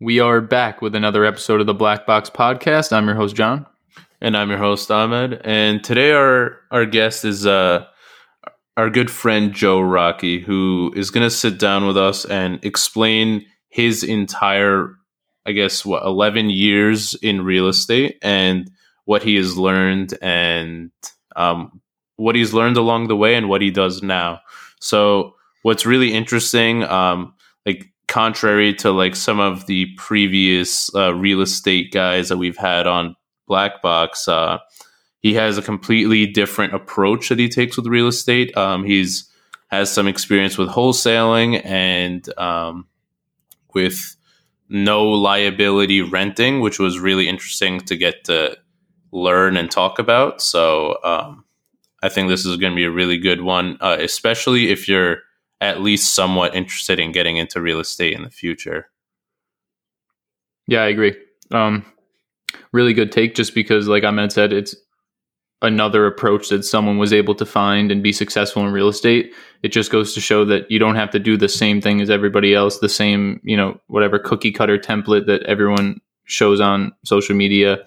We are back with another episode of the Black Box Podcast. I'm your host, John. And I'm your host, Ahmed. And today our our guest is uh our good friend Joe Rocky, who is gonna sit down with us and explain his entire I guess what eleven years in real estate and what he has learned and um, what he's learned along the way and what he does now. So what's really interesting, um, like contrary to like some of the previous uh, real estate guys that we've had on Black Box, uh, he has a completely different approach that he takes with real estate. Um, he's has some experience with wholesaling and um, with no liability renting, which was really interesting to get to learn and talk about. So um, I think this is going to be a really good one, uh, especially if you're at least somewhat interested in getting into real estate in the future. Yeah, I agree. Um, really good take, just because, like Ahmed said, it's another approach that someone was able to find and be successful in real estate. It just goes to show that you don't have to do the same thing as everybody else, the same, you know, whatever cookie cutter template that everyone shows on social media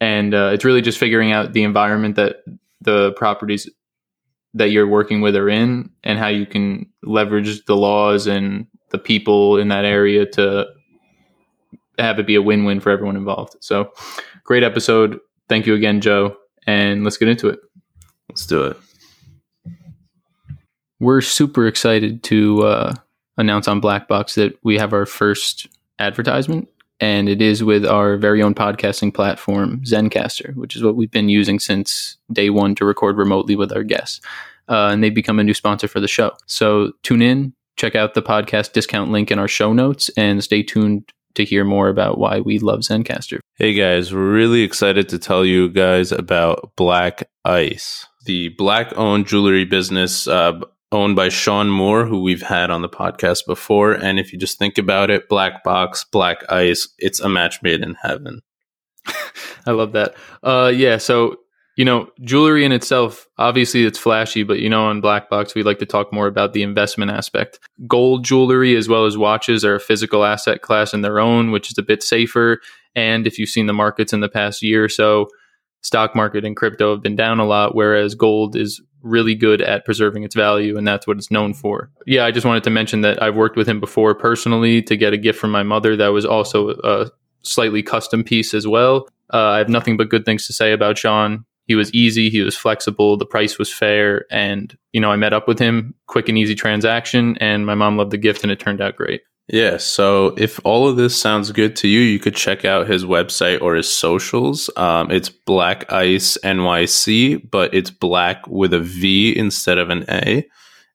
and uh, it's really just figuring out the environment that the properties that you're working with are in and how you can leverage the laws and the people in that area to have it be a win-win for everyone involved. So great episode. Thank you again joe and let's get into it. Let's do it. We're super excited to uh, announce on black box that we have our first advertisement and it is with our very own podcasting platform, Zencastr, which is what we've been using since day one to record remotely with our guests. Uh, and they've become a new sponsor for the show. So tune in, check out the podcast discount link in our show notes, and stay tuned to hear more about why we love Zencastr. Hey guys, we're really excited to tell you guys about Black Ice, the black owned jewelry business uh, owned by Sean Moore, who we've had on the podcast before. And if you just think about it, Black Box, Black Ice, it's a match made in heaven. I love that. Uh, yeah. So, you know, jewelry in itself, obviously it's flashy, but you know, on Black Box, we like to talk more about the investment aspect. Gold jewelry as well as watches are a physical asset class in their own, which is a bit safer. And if you've seen the markets in the past year or so, stock market and crypto have been down a lot, whereas gold is really good at preserving its value, and that's what it's known for. Yeah, I just wanted to mention that I've worked with him before personally to get a gift from my mother that was also a slightly custom piece as well. Uh, I have nothing but good things to say about Sean. He was easy, he was flexible, the price was fair, and you know I met up with him, quick and easy transaction, and my mom loved the gift, and it turned out great. Yeah. So if all of this sounds good to you, you could check out his website or his socials. Um, it's Black Ice NYC, but it's black with a V instead of an A.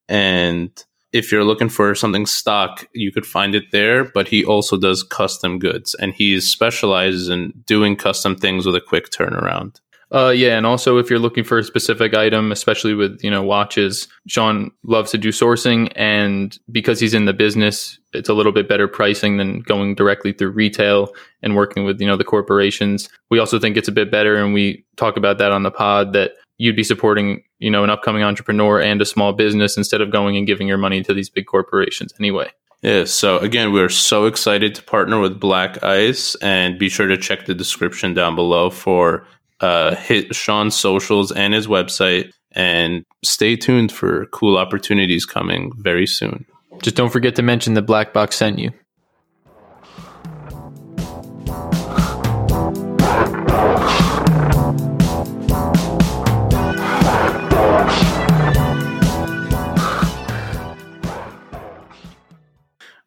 And if you're looking for something stock, you could find it there. But he also does custom goods and he specializes in doing custom things with a quick turnaround. Uh, yeah, and also if you're looking for a specific item, especially with you know watches, Sean loves to do sourcing, and because he's in the business, it's a little bit better pricing than going directly through retail and working with you know the corporations. We also think it's a bit better, and we talk about that on the pod that you'd be supporting you know an upcoming entrepreneur and a small business instead of going and giving your money to these big corporations anyway. Yeah, so again, we're so excited to partner with Black Ice, and be sure to check the description down below for uh, hit Sean's socials and his website, and stay tuned for cool opportunities coming very soon. Just don't forget to mention that Black Box sent you.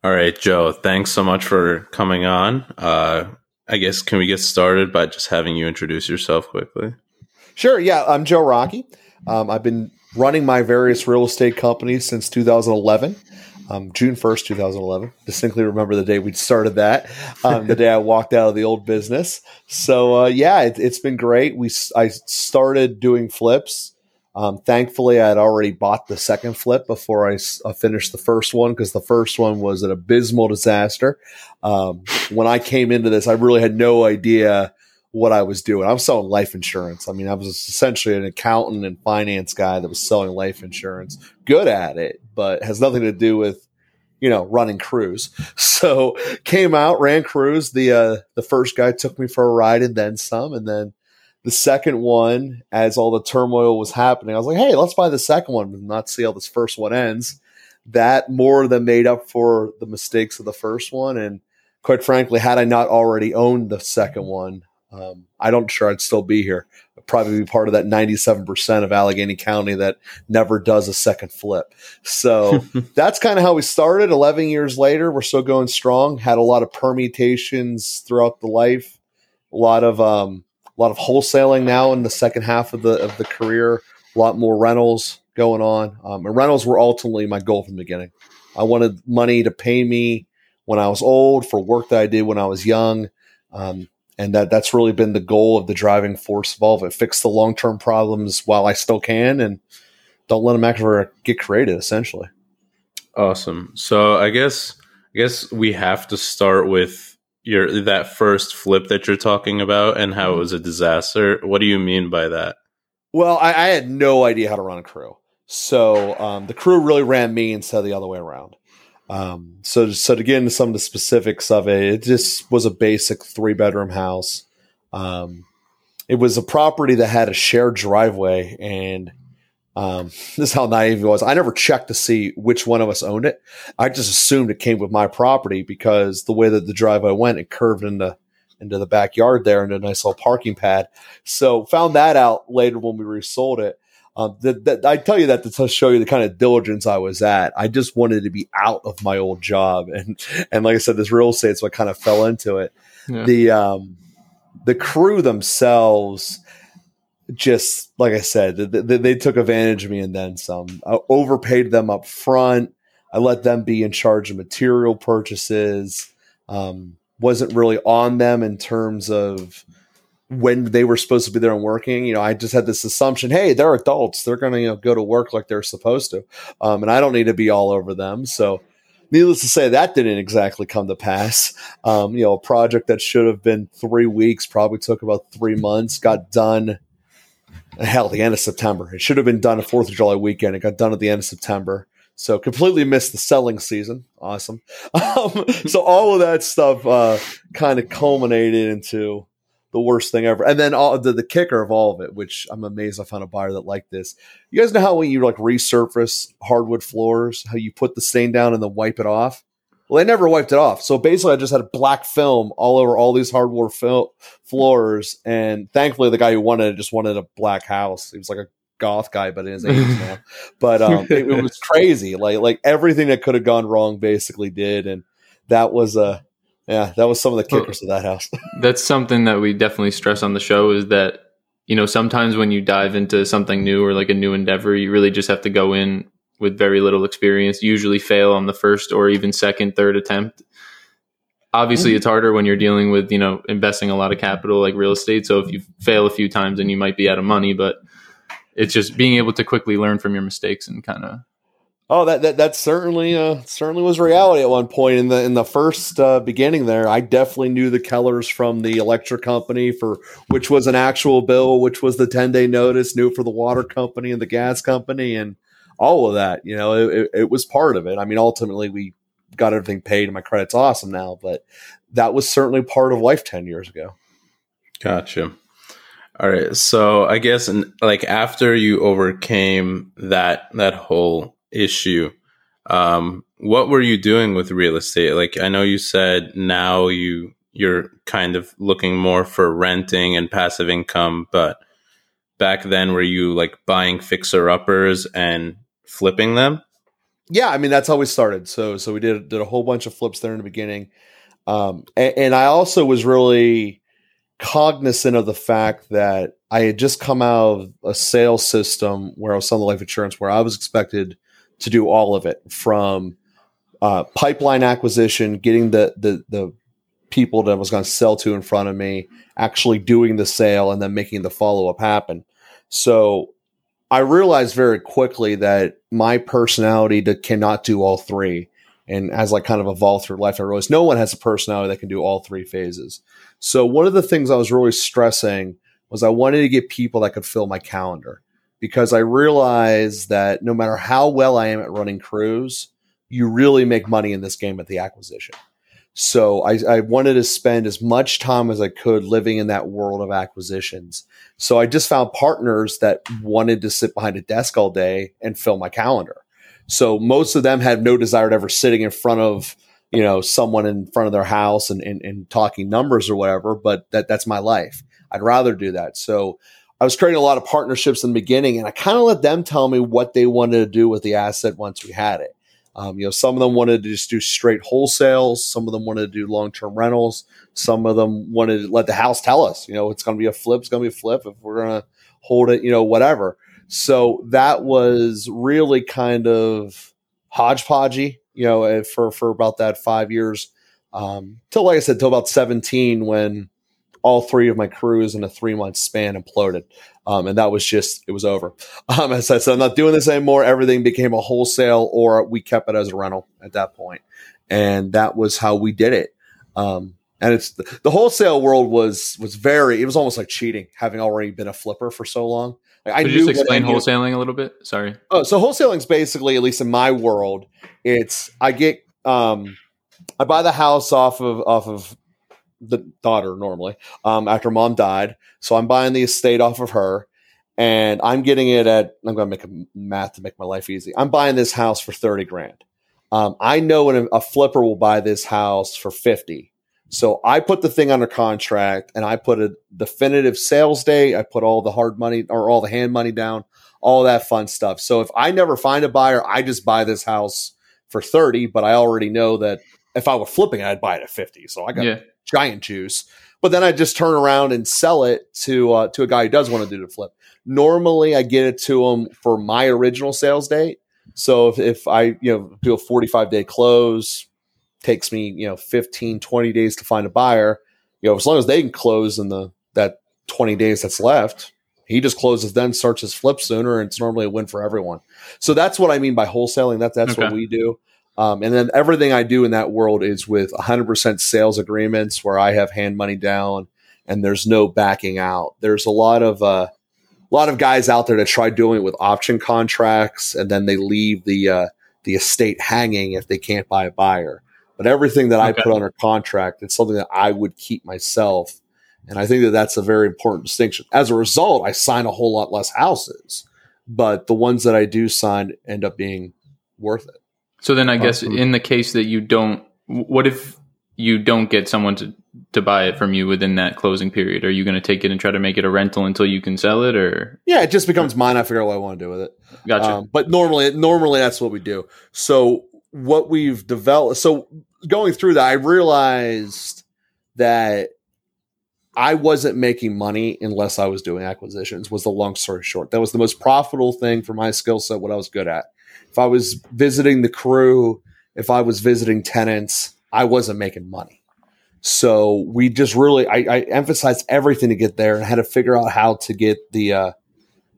All right, Joe, thanks so much for coming on. Uh, I guess can we get started by just having you introduce yourself quickly? Sure. Yeah, I'm Joe Rocky. Um, I've been running my various real estate companies since 2011. Um, June 1st, 2011. Distinctly remember the day we started that, um, the day I walked out of the old business. So, uh, yeah, it, has been great. We I started doing flips um, thankfully, I had already bought the second flip before I uh, finished the first one because the first one was an abysmal disaster. Um, when I came into this, I really had no idea what I was doing. I was selling life insurance. I mean, I was essentially an accountant and finance guy that was selling life insurance, good at it, but has nothing to do with you know, running crews. So came out, ran crews. The uh, the first guy took me for a ride and then some, and then the second one, as all the turmoil was happening, I was like, hey, let's buy the second one and not see how this first one ends. That more than made up for the mistakes of the first one. And quite frankly, had I not already owned the second one, um, I don't sure I'd still be here. I'd probably be part of that 97% of Allegheny County that never does a second flip. So that's kind of how we started. 11 years later, we're still going strong. Had a lot of permutations throughout the life, a lot of, um, a lot of wholesaling now in the second half of the, of the career, a lot more rentals going on. Um, and rentals were ultimately my goal from the beginning. I wanted money to pay me when I was old for work that I did when I was young. Um, and that that's really been the goal of the driving force of all of it. Fix the long term problems while I still can, and don't let them ever get created. Essentially. Awesome. So I guess I guess we have to start with your that first flip that you're talking about and how it was a disaster. What do you mean by that? Well, I, I had no idea how to run a crew, so um, the crew really ran me instead of the other way around. Um, so, so to get into some of the specifics of it, it just was a basic three bedroom house. Um, it was a property that had a shared driveway, and um, this is how naive it was. I never checked to see which one of us owned it. I just assumed it came with my property because the way that the driveway went, it curved into into the backyard there into a nice little parking pad. So found that out later when we resold it. Um, that, that, I tell you that to show you the kind of diligence I was at. I just wanted to be out of my old job, and and like I said, this real estate, so I kind of fell into it. Yeah. The um, the crew themselves, just like I said, they, they, took advantage of me and then some. I overpaid them up front. I let them be in charge of material purchases. Um, wasn't really on them in terms of when they were supposed to be there and working, you know, I just had this assumption, hey, they're adults. They're going to, you know, go to work like they're supposed to. Um, and I don't need to be all over them. So needless to say, that didn't exactly come to pass. Um, you know, a project that should have been three weeks probably took about three months, got done. Hell, the end of September. It should have been done a Fourth of July weekend. It got done at the end of September. So completely missed the selling season. Awesome. Um, so all of that stuff uh, kind of culminated into the worst thing ever. And then all the, the kicker of all of it, which I'm amazed I found a buyer that liked this. You guys know how when you like resurface hardwood floors, how you put the stain down and then wipe it off? Well, they never wiped it off. So basically, I just had black film all over all these hardwood fil- floors. And thankfully, the guy who wanted it just wanted a black house. He was like a goth guy, but in his 80s now. But um, it, it, was crazy. Like like everything that could have gone wrong basically did, and that was a yeah, that was some of the kickers well, of that house. that's something that we definitely stress on the show is that you know sometimes when you dive into something new or like a new endeavor, you really just have to go in with very little experience. Usually fail on the first or even second, third attempt. Obviously, mm-hmm. it's harder when you're dealing with you know investing a lot of capital like real estate. So if you fail a few times, then you might be out of money. But it's just being able to quickly learn from your mistakes and kind of Oh, that that that certainly uh, certainly was reality at one point in the in the first uh, beginning. There, I definitely knew the Kellers from the electric company for which was an actual bill, which was the ten day notice. Knew for the water company and the gas company and all of that. You know, it, it was part of it. I mean, ultimately we got everything paid, and my credit's awesome now. But that was certainly part of life ten years ago. Gotcha. All right, so I guess like after you overcame that that whole issue. Um, what were you doing with real estate? Like I know you said now you you're kind of looking more for renting and passive income, but back then were you like buying fixer uppers and flipping them? Yeah, I mean that's how we started. So so we did did a whole bunch of flips there in the beginning, um, and, and I also was really cognizant of the fact that I had just come out of a sales system where I was selling life insurance, where I was expected to do all of it from uh, pipeline acquisition, getting the the the people that I was going to sell to in front of me, actually doing the sale, and then making the follow up happen. So I realized very quickly that my personality to, cannot do all three. And as I kind of evolved through life, I realized no one has a personality that can do all three phases. So one of the things I was really stressing was I wanted to get people that could fill my calendar because I realize that no matter how well I am at running crews, you really make money in this game at the acquisition. So I, I, wanted to spend as much time as I could living in that world of acquisitions. So I just found partners that wanted to sit behind a desk all day and fill my calendar. So most of them had no desire to ever sitting in front of, you know, someone in front of their house and, and, and talking numbers or whatever, but that that's my life. I'd rather do that. So I was creating a lot of partnerships in the beginning and I kind of let them tell me what they wanted to do with the asset once we had it. Um, you know, some of them wanted to just do straight wholesales. Some of them wanted to do long term rentals. Some of them wanted to let the house tell us, you know, it's going to be a flip. It's going to be a flip. If we're going to hold it, you know, whatever. So that was really kind of hodgepodgey, you know, eh, for for about that five years. Um, till like I said, till about seventeen when all three of my crews in a three month span imploded. Um, and that was just, it was over. Um, as I said, I'm not doing this anymore. Everything became a wholesale or we kept it as a rental at that point. And that was how we did it. Um, and it's the, the, wholesale world was, was very, it was almost like cheating having already been a flipper for so long. Like, I you just explain wholesaling a little bit? Sorry. Oh, so wholesaling is basically, at least in my world, it's, I get, um, I buy the house off of, off of the daughter normally um, after mom died. So I'm buying the estate off of her and I'm getting it at, I'm going to make a math to make my life easy. I'm buying this house for 30 grand. Um, I know when a flipper will buy this house for 50. So I put the thing under contract and I put a definitive sales date. I put all the hard money or all the hand money down, all that fun stuff. So if I never find a buyer, I just buy this house for 30, but I already know that if I were flipping I'd buy it at 50. So I got yeah giant juice. But then I just turn around and sell it to uh, to a guy who does want to do the flip. Normally, I get it to him for my original sales date. So if, if I you know do a 45 day close, takes me you know 15 20 days to find a buyer. You know as long as they can close in the that 20 days that's left, he just closes then starts his flip sooner and it's normally a win for everyone so that's what i mean by wholesaling that, that's okay. what we do um, and then everything I do in that world is with 100% sales agreements where I have hand money down and there's no backing out. There's a lot of uh, a lot of guys out there that try doing it with option contracts and then they leave the uh, the estate hanging if they can't buy a buyer. But everything that okay. I put under contract, it's something that I would keep myself. And I think that that's a very important distinction. As a result, I sign a whole lot less houses, but the ones that I do sign end up being worth it. So then I guess in the case that you don't, what if you don't get someone to, to buy it from you within that closing period? Are you going to take it and try to make it a rental until you can sell it or? Yeah, it just becomes mine. I figure out what I want to do with it. Gotcha. Um, but normally, normally that's what we do. So what we've developed, so going through that, I realized that I wasn't making money unless I was doing acquisitions was the long story short. That was the most profitable thing for my skill set, what I was good at if I was visiting the crew, if I was visiting tenants, I wasn't making money. So we just really, I, I emphasized everything to get there and had to figure out how to get the, uh,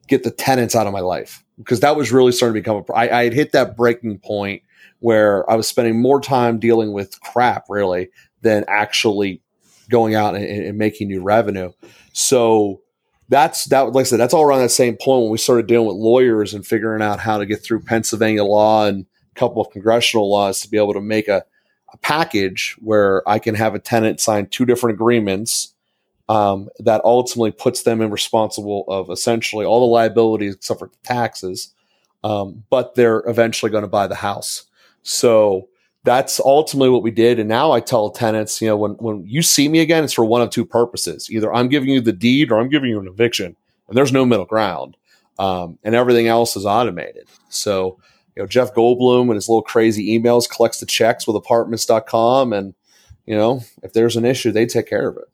get the tenants out of my life because that was really starting to become a, I, I had hit that breaking point where I was spending more time dealing with crap really than actually going out and, and making new revenue. So that's that like I said, that's all around that same point when we started dealing with lawyers and figuring out how to get through Pennsylvania law and a couple of congressional laws to be able to make a, a package where I can have a tenant sign two different agreements um, that ultimately puts them in responsible of essentially all the liabilities except for taxes, um, but they're eventually going to buy the house. So that's ultimately what we did. And now I tell tenants, you know, when, when you see me again, it's for one of two purposes. Either I'm giving you the deed or I'm giving you an eviction and there's no middle ground. Um, and everything else is automated. So, you know, Jeff Goldblum and his little crazy emails collects the checks with apartments.com. And, you know, if there's an issue, they take care of it.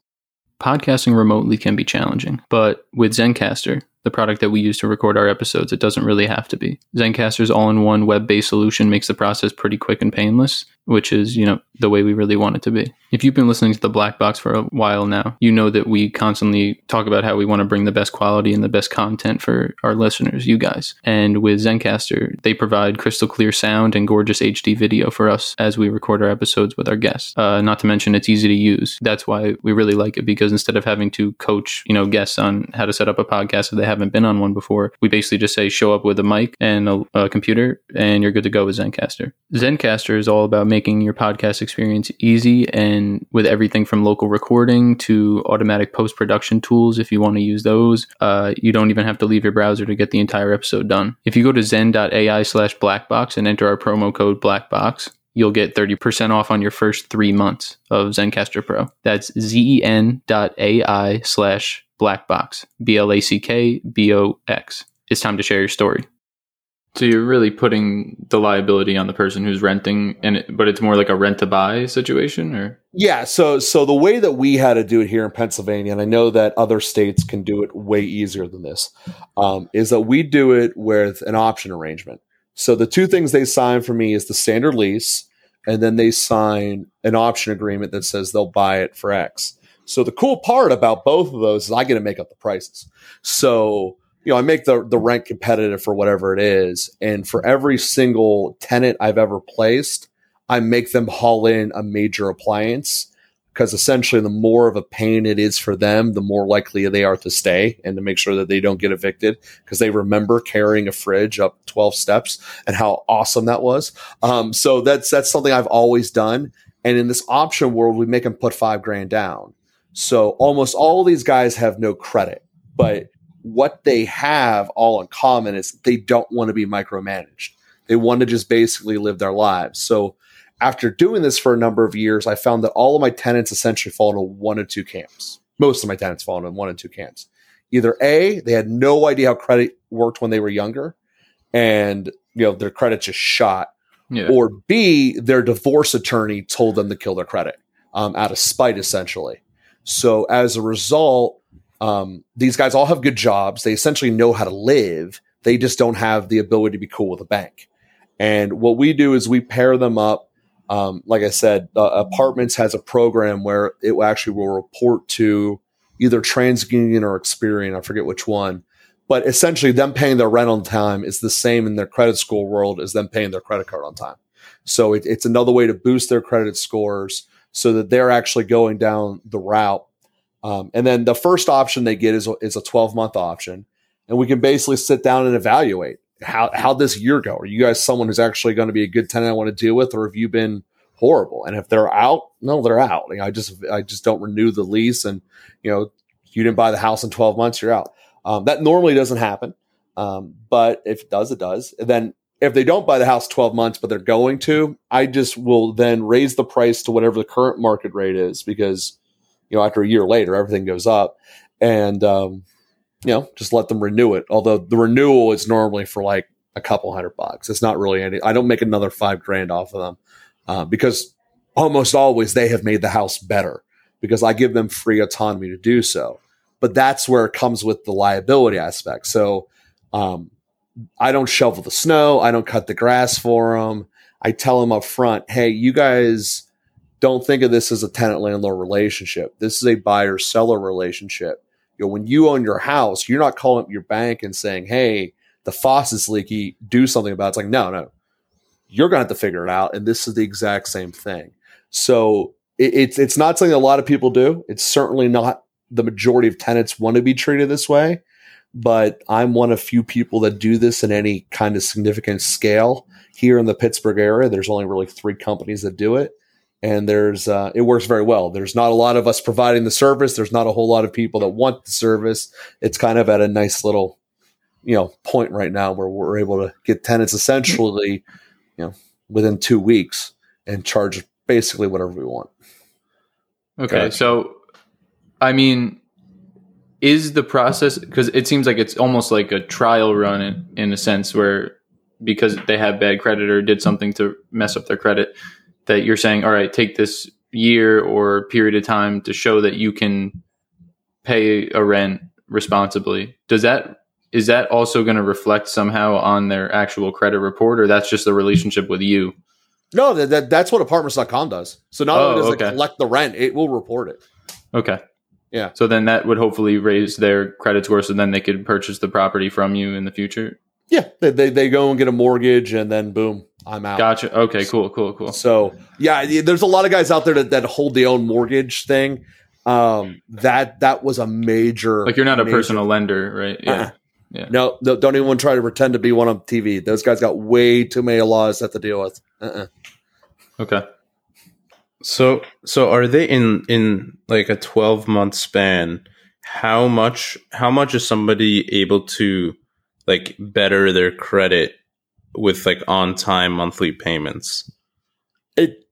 Podcasting remotely can be challenging, but with Zencastr, the product that we use to record our episodes, it doesn't really have to be. Zencastr's all-in-one web-based solution makes the process pretty quick and painless, which is, you know, the way we really want it to be. If you've been listening to the Black Box for a while now, you know that we constantly talk about how we want to bring the best quality and the best content for our listeners, you guys. And with Zencastr, they provide crystal clear sound and gorgeous HD video for us as we record our episodes with our guests. Uh, not to mention it's easy to use. That's why we really like it because instead of having to coach, you know, guests on how to set up a podcast, if they haven't been on one before, we basically just say show up with a mic and a, a computer, and you're good to go with Zencastr. Zencastr is all about making your podcast experience easy and with everything from local recording to automatic post production tools if you want to use those. Uh, you don't even have to leave your browser to get the entire episode done. If you go to zen.ai slash blackbox and enter our promo code blackbox, you'll get 30% off on your first three months of Zencastr Pro. That's zen.ai slash blackbox, B L A C K B O X. It's time to share your story. So you're really putting the liability on the person who's renting, and it, but it's more like a rent to buy situation, or Yeah, so so the way that we had to do it here in Pennsylvania, and I know that other states can do it way easier than this, um, is that we do it with an option arrangement. So the two things they sign for me is the standard lease, and then they sign an option agreement that says they'll buy it for X. So the cool part about both of those is I get to make up the prices. So you know, I make the the rent competitive for whatever it is, and for every single tenant I've ever placed, I make them haul in a major appliance because essentially the more of a pain it is for them, the more likely they are to stay and to make sure that they don't get evicted because they remember carrying a fridge up 12 steps and how awesome that was. Um, so that's that's something I've always done. And in this option world, we make them put five grand down. So almost all these guys have no credit, but what they have all in common is they don't want to be micromanaged. They want to just basically live their lives. So after doing this for a number of years, I found that all of my tenants essentially fall into one of two camps. Most of my tenants fall into one and two camps. Either A, they had no idea how credit worked when they were younger, and you know their credit just shot. yeah, Or B, their divorce attorney told them to kill their credit um, out of spite, essentially. So as a result, um, these guys all have good jobs. They essentially know how to live. They just don't have the ability to be cool with a bank. And what we do is we pair them up. Um, like I said, uh, Apartments has a program where it actually will report to either TransUnion or Experian. I forget which one. But essentially, them paying their rent on time is the same in their credit score world as them paying their credit card on time. So it, it's another way to boost their credit scores so that they're actually going down the route. Um, and then the first option they get is, a- is a 12 month option. And we can basically sit down and evaluate how, how this year go. Are you guys someone who's actually going to be a good tenant I want to deal with, or have you been horrible? And if they're out, no, they're out. You know, I just, I just don't renew the lease and, you know, you didn't buy the house in 12 months, you're out. Um, that normally doesn't happen. Um, but if it does, it does. And then if they don't buy the house 12 months, but they're going to, I just will then raise the price to whatever the current market rate is because, you know, after a year later, everything goes up and, um, you know, just let them renew it. Although the renewal is normally for like a couple hundred bucks. It's not really any, I don't make another five grand off of them, uh, because almost always they have made the house better because I give them free autonomy to do so. But that's where it comes with the liability aspect. So, um, I don't shovel the snow. I don't cut the grass for them. I tell them up front, hey, you guys don't think of this as a tenant landlord relationship. This is a buyer seller relationship. You know, when you own your house, you're not calling up your bank and saying, hey, the faucet's leaky, do something about it. It's like, no, no, you're going to have to figure it out. And this is the exact same thing. So it, it's, it's not something a lot of people do. It's certainly not the majority of tenants want to be treated this way but I'm one of few people that do this in any kind of significant scale here in the Pittsburgh area. There's only really three companies that do it, and there's uh, it works very well. There's not a lot of us providing the service. There's not a whole lot of people that want the service. It's kind of at a nice little, you know, point right now where we're able to get tenants essentially, you know, within two weeks and charge basically whatever we want. Okay, Gotcha. so I mean, is the process because it seems like it's almost like a trial run in, in a sense where because they have bad credit or did something to mess up their credit, that you're saying, all right, take this year or period of time to show that you can pay a rent responsibly. Does that is that also going to reflect somehow on their actual credit report, or that's just the relationship with you? No, that, that that's what apartments.com does. So not Oh, only does okay. it collect the rent, it will report it. Okay. Yeah. So then that would hopefully raise their credit score so then they could purchase the property from you in the future. Yeah, they, they, they go and get a mortgage, and then boom, I'm out. Gotcha. Okay, cool, cool, cool. So yeah, there's a lot of guys out there that, that hold the own mortgage thing. Um, that that was a major Like you're not a major- personal lender, right? Yeah. Uh-uh. Yeah. No, no, don't even try to pretend to be one on TV. Those guys got way too many laws to have to deal with. Uh-uh. Okay. So so are they in in like a 12 month span how much how much is somebody able to like better their credit with like on time monthly payments? It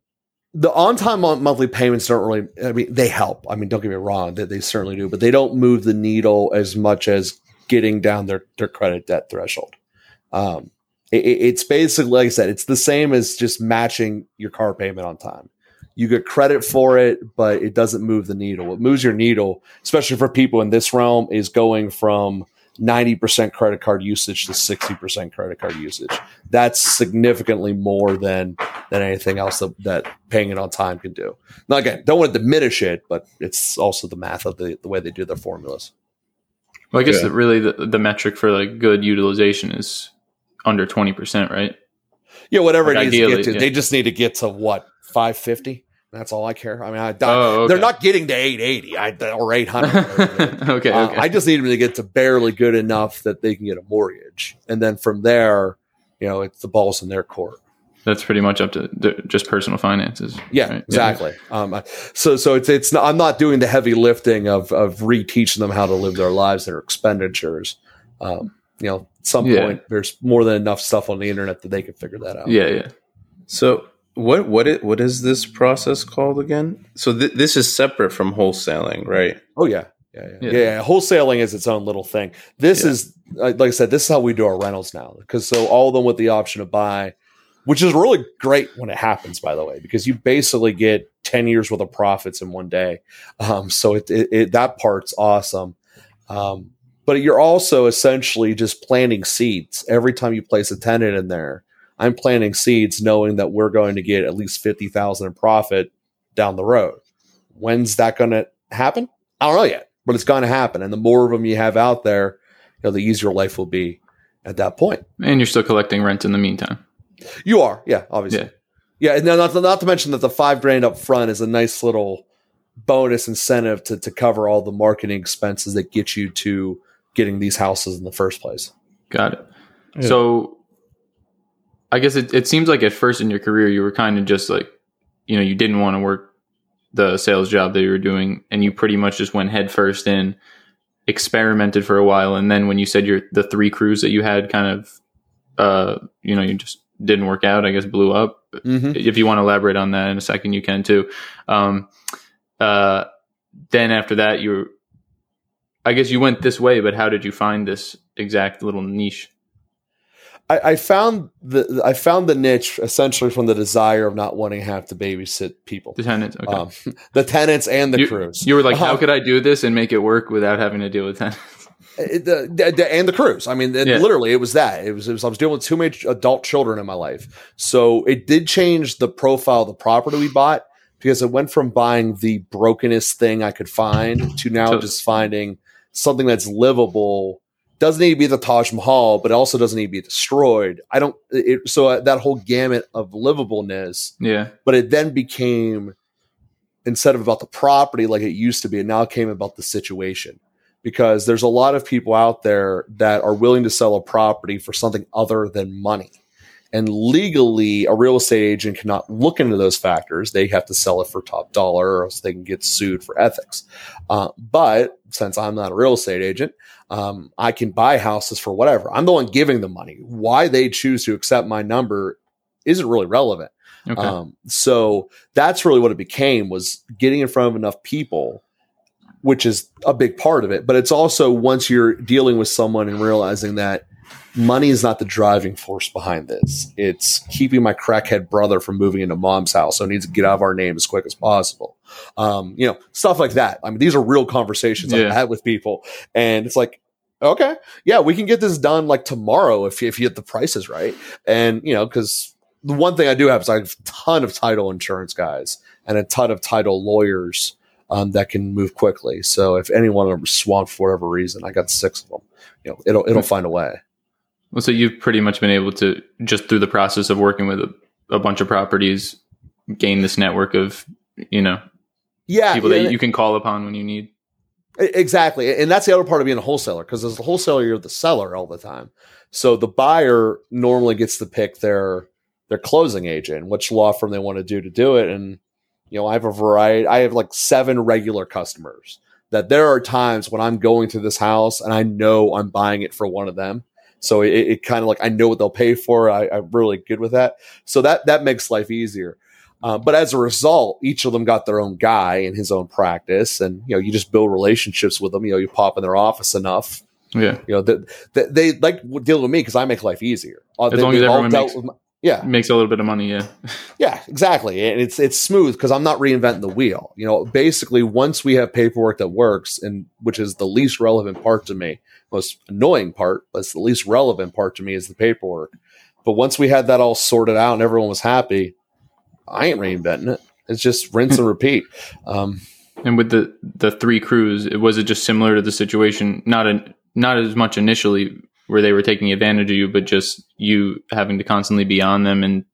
the on time monthly payments don't really. I mean, they help. I mean, don't get me wrong, they, they certainly do, but they don't move the needle as much as getting down their their credit debt threshold. Um, it- it's basically like I said, it's the same as just matching your car payment on time. You get credit for it, but it doesn't move the needle. What moves your needle, especially for people in this realm, is going from 90% credit card usage to 60% credit card usage. That's significantly more than than anything else that, that paying it on time can do. Now again, don't want to diminish it, but it's also the math of the, the way they do their formulas. Well, I guess Yeah. that really the, the metric for like good utilization is under 20%, right? Yeah, whatever Like it needs to ideally, get to. yeah. They just need to get to what, 550? That's all I care. I mean, I, Oh, okay. they're not getting to 880 I, or 800. okay. Uh, okay. I just need them to get to barely good enough that they can get a mortgage. And then from there, you know, it's the ball's in their court. That's pretty much up to the, just personal finances. Yeah, right? exactly. Um, so so it's it's not, I'm not doing the heavy lifting of of reteaching them how to live their lives, their expenditures. Um, you know, at some Yeah. point, there's more than enough stuff on the internet that they can figure that out. Yeah, yeah. So what what it what is this process called again? So th- this is separate from wholesaling, right? Oh yeah. Yeah, yeah, Yeah. yeah. yeah. Wholesaling is its own little thing. This Yeah. is like like I said, this is how we do our rentals now. Because so all of them with the option to buy, which is really great when it happens, by the way, because you basically get ten years worth of profits in one day. Um, so it, it, it that part's awesome. Um, but you're also essentially just planting seeds every time you place a tenant in there. I'm planting seeds, knowing that we're going to get at least fifty thousand in profit down the road. When's that going to happen? I don't know yet, but it's going to happen. And the more of them you have out there, you know, the easier life will be at that point. And you're still collecting rent in the meantime. You are, yeah, obviously, Yeah. yeah. And now not to, not to mention that the five grand up front is a nice little bonus incentive to to cover all the marketing expenses that get you to getting these houses in the first place. Got it. Yeah. So I guess it, it seems like at first in your career, you were kind of just like, you know, you didn't want to work the sales job that you were doing and you pretty much just went headfirst in, experimented for a while. And then when you said your, the three crews that you had kind of, uh, you know, you just didn't work out, I guess blew up. Mm-hmm. If you want to elaborate on that in a second, you can too. Um, uh, then after that, you were, I guess you went this way, but how did you find this exact little niche? I, I found the I found the niche essentially from the desire of not wanting to have to babysit people, The tenants. Okay. um, the tenants and the you, crews. you were like, how Uh-huh. could I do this and make it work without having to deal with tenants? The, the, the- and the crews. I mean, it, Yeah. literally, it was that. It was, it was. I was dealing with too many adult children in my life, so it did change the profile of the property we bought because it went from buying the brokenest thing I could find to now So- just finding something that's livable. Doesn't need to be the Taj Mahal, but it also doesn't need to be destroyed. I don't. It, so uh, that whole gamut of livableness Yeah. but it then became instead of about the property like it used to be it now came about the situation because there's a lot of people out there that are willing to sell a property for something other than money and legally a real estate agent cannot look into those factors. They have to sell it for top dollar or else they can get sued for ethics. Uh, but since i'm not a real estate agent um, i can buy houses for whatever. I'm the one giving the money. Why they choose to accept my number isn't really relevant. Okay. um, so that's really what it became was getting in front of enough people, which is a big part of it. But it's also once you're dealing with someone and realizing that money is not the driving force behind this. It's keeping my crackhead brother from moving into mom's house. So it needs to get out of our name as quick as possible. Um, you know, stuff like that. I mean, these are real conversations Yeah. I've had with people. And it's like, okay, yeah, we can get this done like tomorrow if, if you get the prices right. And, you know, because the one thing I do have is I have a ton of title insurance guys and a ton of title lawyers um, that can move quickly. So if any one of them swamped for whatever reason, I got six of them. You know, it'll it'll find a way. Well, so you've pretty much been able to just through the process of working with a, a bunch of properties, gain this network of, you know, yeah, people yeah, that you can call upon when you need. Exactly. And that's the other part of being a wholesaler because as a wholesaler, you're the seller all the time. So the buyer normally gets to pick their their closing agent, which law firm they want to do to do it. And, you know, I have a variety. I have like seven regular customers that there are times when I'm going to this house and I know I'm buying it for one of them. So it, it kind of like I know what they'll pay for. I, I'm really good with that. So that that makes life easier. Uh, but as a result, each of them got their own guy in his own practice, and you know you just build relationships with them. You know, you pop in their office enough. Yeah, You know, that they, they like dealing with me because I make life easier. Uh, As they- long as everyone dealt makes- with my- yeah, makes a little bit of money. Yeah, yeah, exactly. And it's it's smooth because I'm not reinventing the wheel. You know, basically once we have paperwork that works, and which is the least relevant part to me, most annoying part, but it's the least relevant part to me is the paperwork. But once we had that all sorted out and everyone was happy, I ain't reinventing it. It's just rinse and repeat. Um, and with the the three crews, it was it just similar to the situation? Not a, not as much initially where they were taking advantage of you, but just you having to constantly be on them and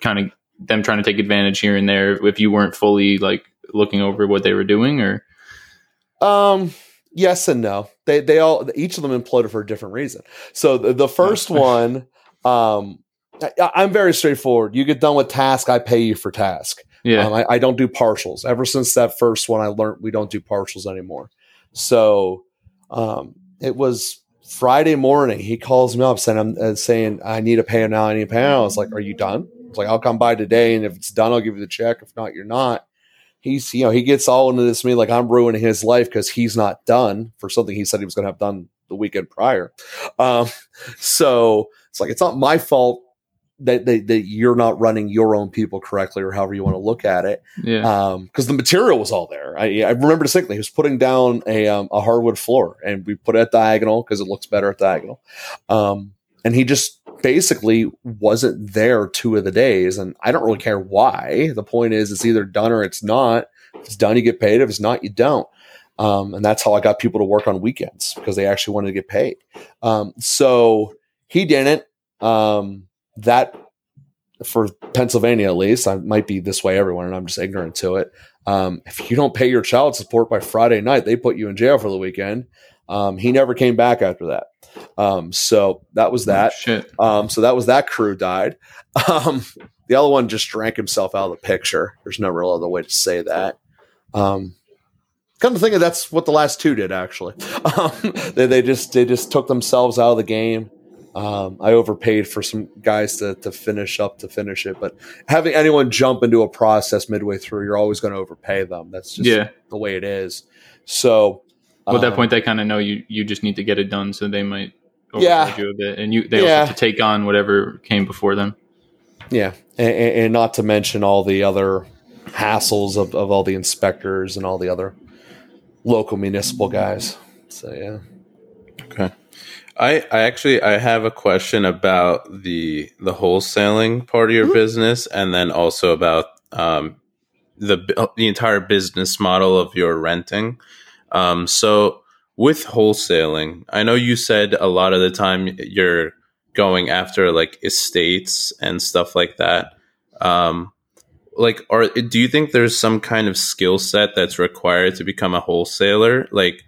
kind of them trying to take advantage here and there if you weren't fully like looking over what they were doing or Um, yes and no. They they all each of them imploded for a different reason. So the, the first one, um, I, I'm very straightforward. You get done with task, I pay you for task. yeah Um, I, I don't do partials. Ever since that first one, I learned we don't do partials anymore. So um, it was Friday morning. He calls me up saying, I'm uh, saying I need to pay now. I need to pay now. I was like, Are you done? It's like, I'll come by today. And if it's done, I'll give you the check. If not, you're not. He's, you know, he gets all into this me like I'm ruining his life because he's not done for something he said he was going to have done the weekend prior. Um, so it's like, it's not my fault that, that, that you're not running your own people correctly or however you want to look at it. Yeah. Um because the material was all there. I, I remember distinctly he was putting down a, um, a hardwood floor and we put it at diagonal because it looks better at diagonal. Um and he just basically wasn't there two of the days and i don't really care why. The point is it's either done or it's not. If it's done you get paid. If it's not you don't. Um, and that's how i got people to work on weekends because they actually wanted to get paid. Um, so he didn't. Um, that for Pennsylvania at least, I might be this way everywhere, and I'm just ignorant to it. Um, if you don't pay your child support by Friday night, they put you in jail for the weekend. Um, he never came back after that. Um, so that was that. Um, so that was that crew died. Um, the other one just drank himself out of the picture. There's no real other way to say that. Um, come to think of that's what the last two did actually. Um, they, they just they just took themselves out of the game. Um, I overpaid for some guys to to finish up to finish it, but having anyone jump into a process midway through, you're always going to overpay them. That's just yeah the way it is. So well, at that um, point they kind of know you you just need to get it done so they might Yeah. you a bit and you they Yeah. also have to take on whatever came before them Yeah, and, and and not to mention all the other hassles of, of all the inspectors and all the other local municipal guys. So yeah, Okay. I, I actually I have a question about the the wholesaling part of your Mhm. business and then also about um, the the entire business model of your renting. Um, so with wholesaling, I know you said a lot of the time you're going after like estates and stuff like that. Um, like are do you think there's some kind of skill set that's required to become a wholesaler? Like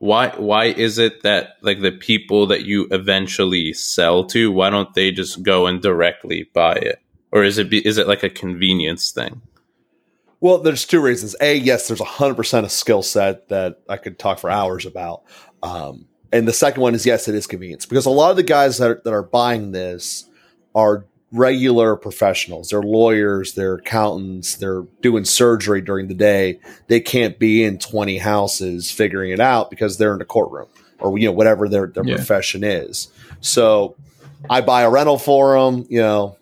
why why is it that like the people that you eventually sell to why don't they just go and directly buy it or is it is it like a convenience thing well, there's two reasons. A, yes, there's a hundred percent a skill set that I could talk for hours about. Um, and the second one is yes, it is convenience because a lot of the guys that are, that are buying this are regular professionals. They're lawyers, they're accountants, they're doing surgery during the day. They can't be in 20 houses figuring it out because they're in a courtroom or you know whatever their their Yeah. profession is. So I buy a rental for them, you know,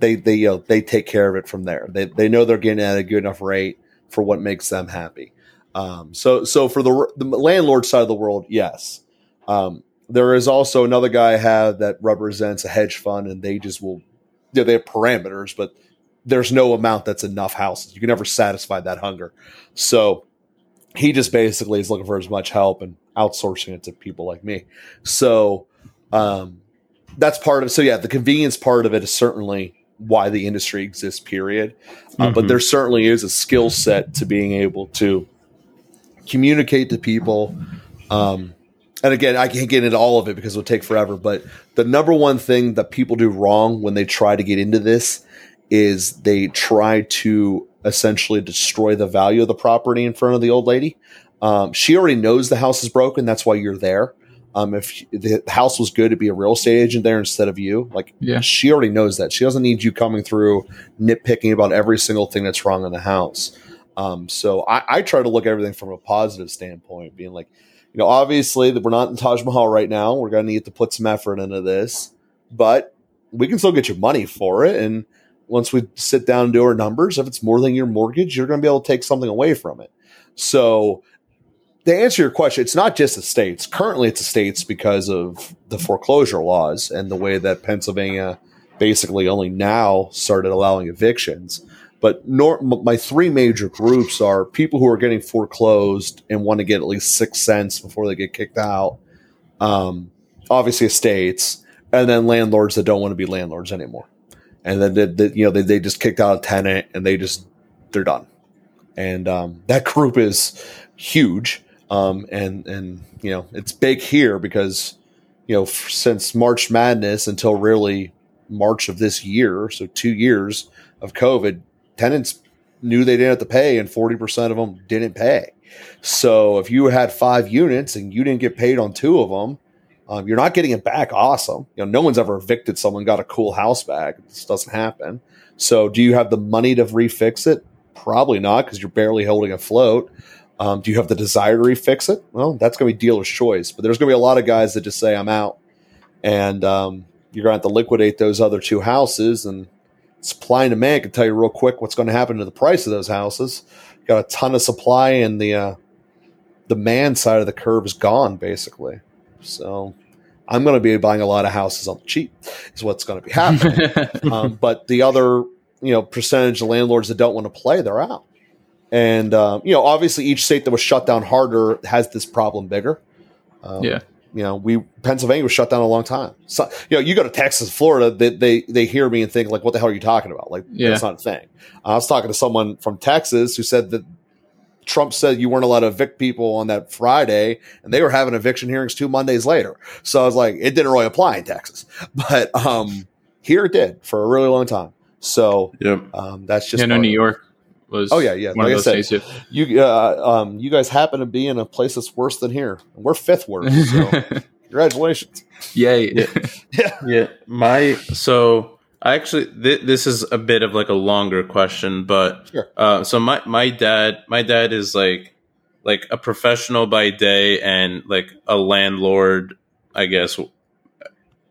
they they you know they take care of it from there. They they know they're getting at a good enough rate for what makes them happy. Um, so so for the the landlord side of the world, yes. Um, there is also another guy I have that represents a hedge fund, and they just will. You know, they have parameters, but there's no amount that's enough houses. You can never satisfy that hunger. So he just basically is looking for as much help and outsourcing it to people like me. So um, that's part of. So yeah, the convenience part of it is certainly why the industry exists. Period. Uh, mm-hmm. But there certainly is a skill set to being able to communicate to people. Um, and again, I can't get into all of it because it would take forever. But the number one thing that people do wrong when they try to get into this is they try to essentially destroy the value of the property in front of the old lady. Um, she already knows the house is broken. That's why you're there. Um, if the house was good, to be a real estate agent there instead of you. Like, yeah. she already knows that. She doesn't need you coming through nitpicking about every single thing that's wrong in the house. Um, so I, I, try to look at everything from a positive standpoint, being like, you know, obviously that we're not in Taj Mahal right now. We're going to need to put some effort into this, but we can still get you money for it. And once we sit down and do our numbers, if it's more than your mortgage, you're going to be able to take something away from it. So to answer your question, it's not just the states. Currently, it's the states because of the foreclosure laws and the way that Pennsylvania basically only now started allowing evictions. But nor, my three major groups are people who are getting foreclosed and want to get at least six cents before they get kicked out. Um, obviously, estates, and then landlords that don't want to be landlords anymore and then they, they, you know they, they just kicked out a tenant and they just they're done and um, that group is huge um, and and you know it's big here because you know f- since march madness until really march of this year so two years of covid tenants knew they didn't have to pay and 40% of them didn't pay so if you had five units and you didn't get paid on two of them um, you're not getting it back. Awesome. You know, no one's ever evicted someone, got a cool house back. This doesn't happen. So, do you have the money to refix it? Probably not, because you're barely holding afloat. Um, do you have the desire to refix it? Well, that's going to be dealer's choice. But there's going to be a lot of guys that just say, "I'm out," and um, you're going to have to liquidate those other two houses. And supply and demand can tell you real quick what's going to happen to the price of those houses. You got a ton of supply, and the uh, demand side of the curve is gone, basically. So I'm going to be buying a lot of houses on the cheap, is what's going to be happening. um, but the other, you know, percentage of landlords that don't want to play, they're out. And um, you know, obviously, each state that was shut down harder has this problem bigger. Um, yeah. You know, we Pennsylvania was shut down a long time. So, you know, you go to Texas, Florida, they, they they hear me and think like, "What the hell are you talking about?" Like, yeah. that's not a thing. I was talking to someone from Texas who said that Trump said you weren't allowed to evict people on that Friday, and they were having eviction hearings two Mondays later. So I was like, it didn't really apply in Texas, but um, here it did for a really long time. So yep. um, that's just yeah. No, New York was. Oh yeah, yeah. Like I said, states, you uh, um, you guys happen to be in a place that's worse than here. We're fifth worst. So congratulations. Yay. yeah. yeah. Yeah. My so I actually th- this is a bit of like a longer question, but sure. uh, so my my dad my dad is like like a professional by day and like a landlord, I guess,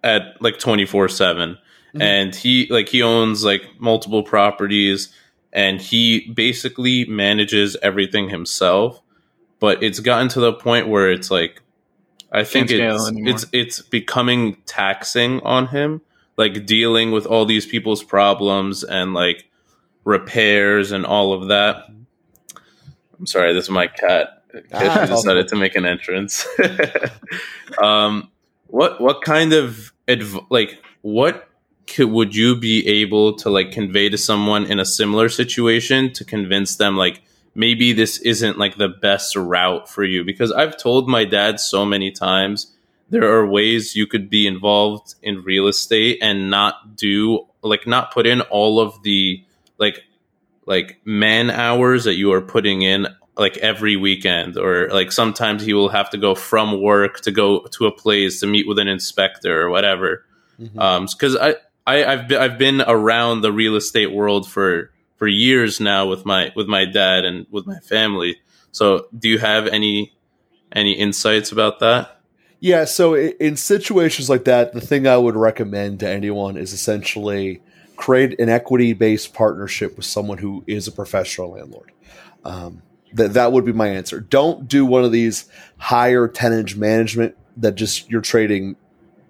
at like twenty four seven, mm-hmm. and he like he owns like multiple properties, and he basically manages everything himself. But it's gotten to the point where it's like I think it's it's it's becoming taxing on him like dealing with all these people's problems and like repairs and all of that. I'm sorry, this is my cat. Ah, decided to make an entrance. um, what what kind of adv- like what could, would you be able to like convey to someone in a similar situation to convince them like maybe this isn't like the best route for you? Because I've told my dad so many times there are ways you could be involved in real estate and not do like not put in all of the like like man hours that you are putting in like every weekend or like sometimes he will have to go from work to go to a place to meet with an inspector or whatever mm-hmm. um because I, I i've been i've been around the real estate world for for years now with my with my dad and with my family so do you have any any insights about that yeah, so in situations like that, the thing I would recommend to anyone is essentially create an equity based partnership with someone who is a professional landlord. Um, that that would be my answer. Don't do one of these higher tenage management that just you're trading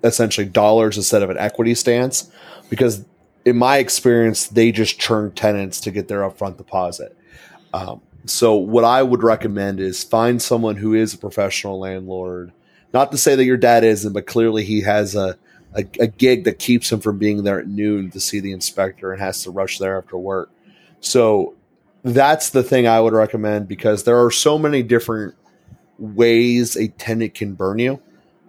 essentially dollars instead of an equity stance, because in my experience, they just churn tenants to get their upfront deposit. Um, so what I would recommend is find someone who is a professional landlord not to say that your dad isn't, but clearly he has a, a, a gig that keeps him from being there at noon to see the inspector and has to rush there after work. So that's the thing I would recommend because there are so many different ways a tenant can burn you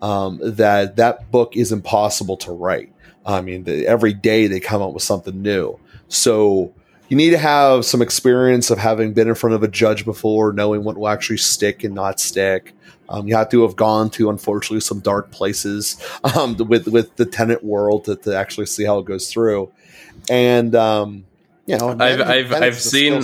um, that that book is impossible to write. I mean, the, every day they come up with something new. So you need to have some experience of having been in front of a judge before, knowing what will actually stick and not stick. Um, you have to have gone to, unfortunately, some dark places um, with with the tenant world to, to actually see how it goes through. And um, you know, I've I've I've seen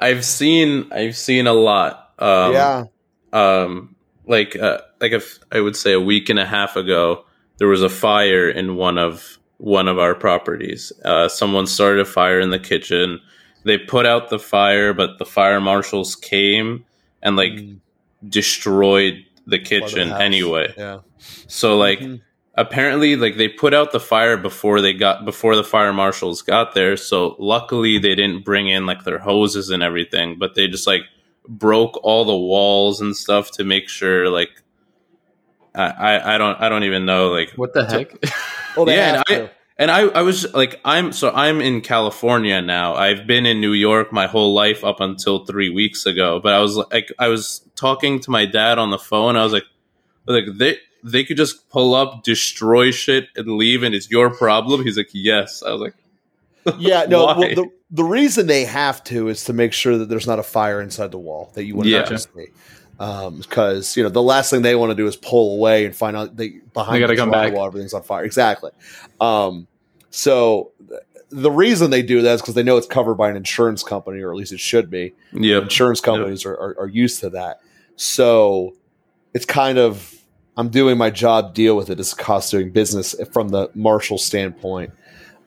I've seen I've seen a lot. Um, yeah. Um, like uh, like if I would say a week and a half ago, there was a fire in one of one of our properties. Uh, someone started a fire in the kitchen. They put out the fire, but the fire marshals came and like mm. destroyed the kitchen the anyway. Yeah. So like mm-hmm. apparently like they put out the fire before they got before the fire marshals got there. So luckily they didn't bring in like their hoses and everything, but they just like broke all the walls and stuff to make sure like I, I don't I don't even know like what the heck. well, yeah, and I and I I was like I'm so I'm in California now. I've been in New York my whole life up until three weeks ago. But I was like I was talking to my dad on the phone. I was like like they they could just pull up, destroy shit, and leave, and it's your problem. He's like, yes. I was like, yeah, no. well, the the reason they have to is to make sure that there's not a fire inside the wall that you wouldn't yeah. see because um, you know the last thing they want to do is pull away and find out they behind they got to come back while everything's on fire. Exactly. Um, so th- the reason they do that is because they know it's covered by an insurance company, or at least it should be. Yeah, insurance companies yep. are, are, are used to that. So it's kind of I'm doing my job. Deal with it. It's a cost doing business from the marshal standpoint.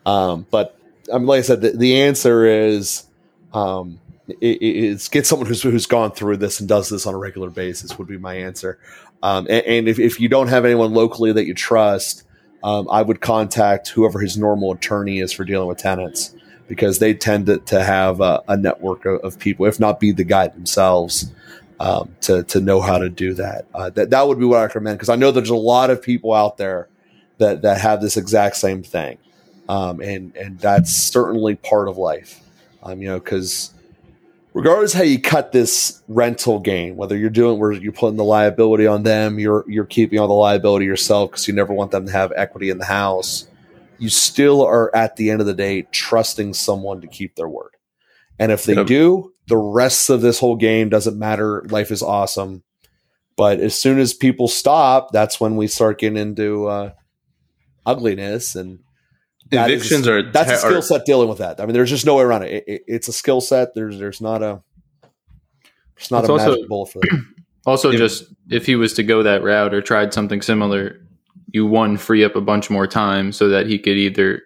Um, but um, like I said, the, the answer is um, it's get someone who's who's gone through this and does this on a regular basis would be my answer. Um, and, and if, if you don't have anyone locally that you trust, um, I would contact whoever his normal attorney is for dealing with tenants because they tend to, to have a, a network of, of, people, if not be the guy themselves, um, to to know how to do that. Uh, that that would be what I recommend because I know there's a lot of people out there that that have this exact same thing, um, and and that's certainly part of life. Um, you know, because regardless how you cut this rental game, whether you're doing where you're putting the liability on them, you're you're keeping all the liability yourself because you never want them to have equity in the house. You still are at the end of the day trusting someone to keep their word. And if they yep. do, the rest of this whole game doesn't matter. Life is awesome. But as soon as people stop, that's when we start getting into uh, ugliness and evictions is, are that's a skill set dealing with that. I mean, there's just no way around it. it, it it's a skill set. There's there's not a it's not it's a also, magic bullet for that. Also, if, just if he was to go that route or tried something similar, you one free up a bunch more time so that he could either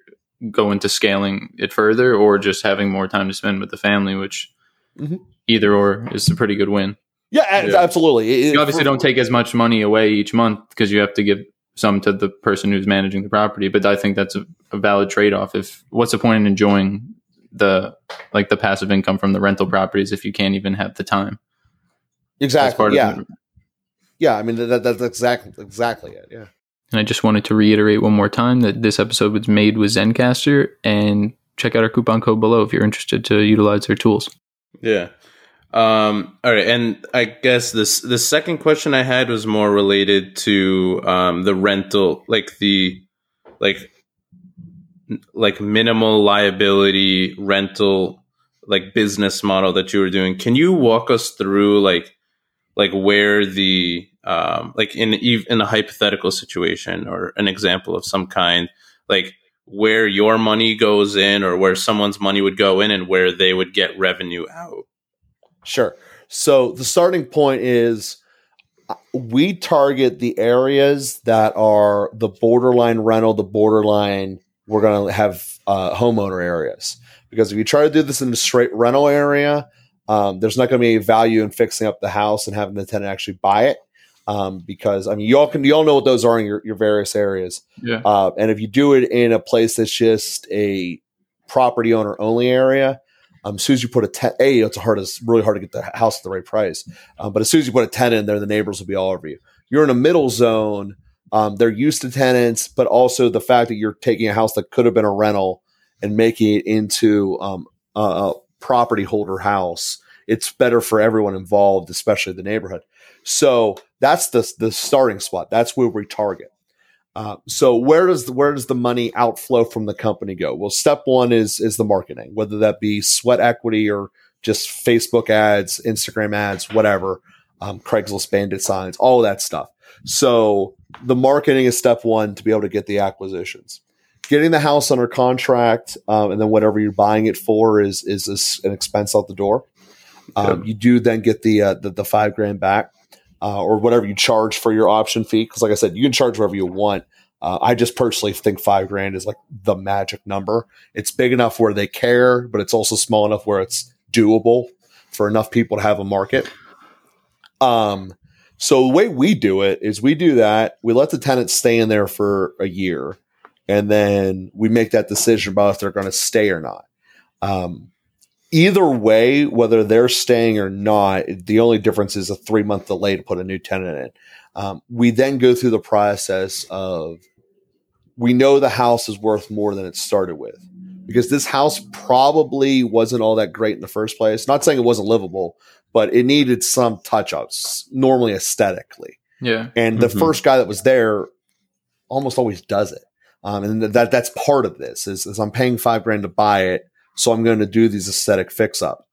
go into scaling it further or just having more time to spend with the family, which mm-hmm. either or is a pretty good win. Yeah, yeah. absolutely. It, you obviously for, don't take as much money away each month because you have to give some to the person who's managing the property. But I think that's a, a valid trade off. If what's the point in enjoying the like the passive income from the rental properties if you can't even have the time? Exactly. yeah. yeah. I mean that, that's exactly exactly it. Yeah. And I just wanted to reiterate one more time that this episode was made with Zencastr, and check out our coupon code below if you're interested to utilize their tools. Yeah. Um, all right, and I guess this the second question I had was more related to um, the rental, like the like like minimal liability rental like business model that you were doing. Can you walk us through like like where the um, like in in a hypothetical situation or an example of some kind, like where your money goes in or where someone's money would go in and where they would get revenue out? Sure. So the starting point is uh, we target the areas that are the borderline rental, the borderline, we're going to have uh, homeowner areas. Because if you try to do this in a straight rental area, um, there's not going to be any value in fixing up the house and having the tenant actually buy it. Um, because I mean, you all can you all know what those are in your, your various areas. Yeah. Uh, and if you do it in a place that's just a property owner only area, um, as soon as you put a ten, a it's hard it's really hard to get the house at the right price. Um, but as soon as you put a ten in there, the neighbors will be all over you. You're in a middle zone. Um, they're used to tenants, but also the fact that you're taking a house that could have been a rental and making it into um, a, a property holder house. It's better for everyone involved, especially the neighborhood. So that's the the starting spot. That's where we target. Uh, so where does the, where does the money outflow from the company go? Well, step one is is the marketing, whether that be sweat equity or just Facebook ads, Instagram ads, whatever, um, Craigslist bandit signs, all of that stuff. So the marketing is step one to be able to get the acquisitions. Getting the house under contract, um, and then whatever you're buying it for is is an expense out the door. Um, You do then get the, uh, the, the five grand back, uh, or whatever you charge for your option fee. Because like I said, you can charge whatever you want. Uh, I just personally think five grand is like the magic number. It's big enough where they care, but it's also small enough where it's doable for enough people to have a market. Um, so the way we do it is we do that. We let the tenants stay in there for a year, and then we make that decision about if they're going to stay or not. Um, either way, whether they're staying or not, the only difference is a three month delay to put a new tenant in. Um, we then go through the process of we know the house is worth more than it started with because this house probably wasn't all that great in the first place. Not saying it wasn't livable, but it needed some touch ups, normally aesthetically. Yeah. And the mm-hmm. first guy that was there almost always does it. Um, and that that's part of this is, is I'm paying five grand to buy it. So I'm going to do these aesthetic fix up.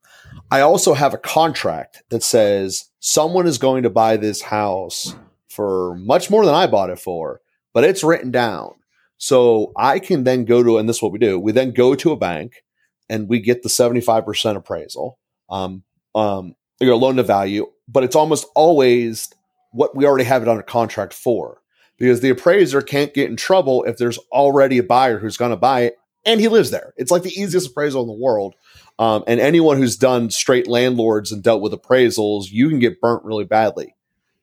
I also have a contract that says someone is going to buy this house for much more than I bought it for, but it's written down. So I can then go to, and this is what we do. We then go to a bank and we get the 75% appraisal, um, um, your loan to value, but it's almost always what we already have it under contract for because the appraiser can't get in trouble if there's already a buyer who's going to buy it and he lives there. It's like the easiest appraisal in the world. Um, and anyone who's done straight landlords and dealt with appraisals, you can get burnt really badly.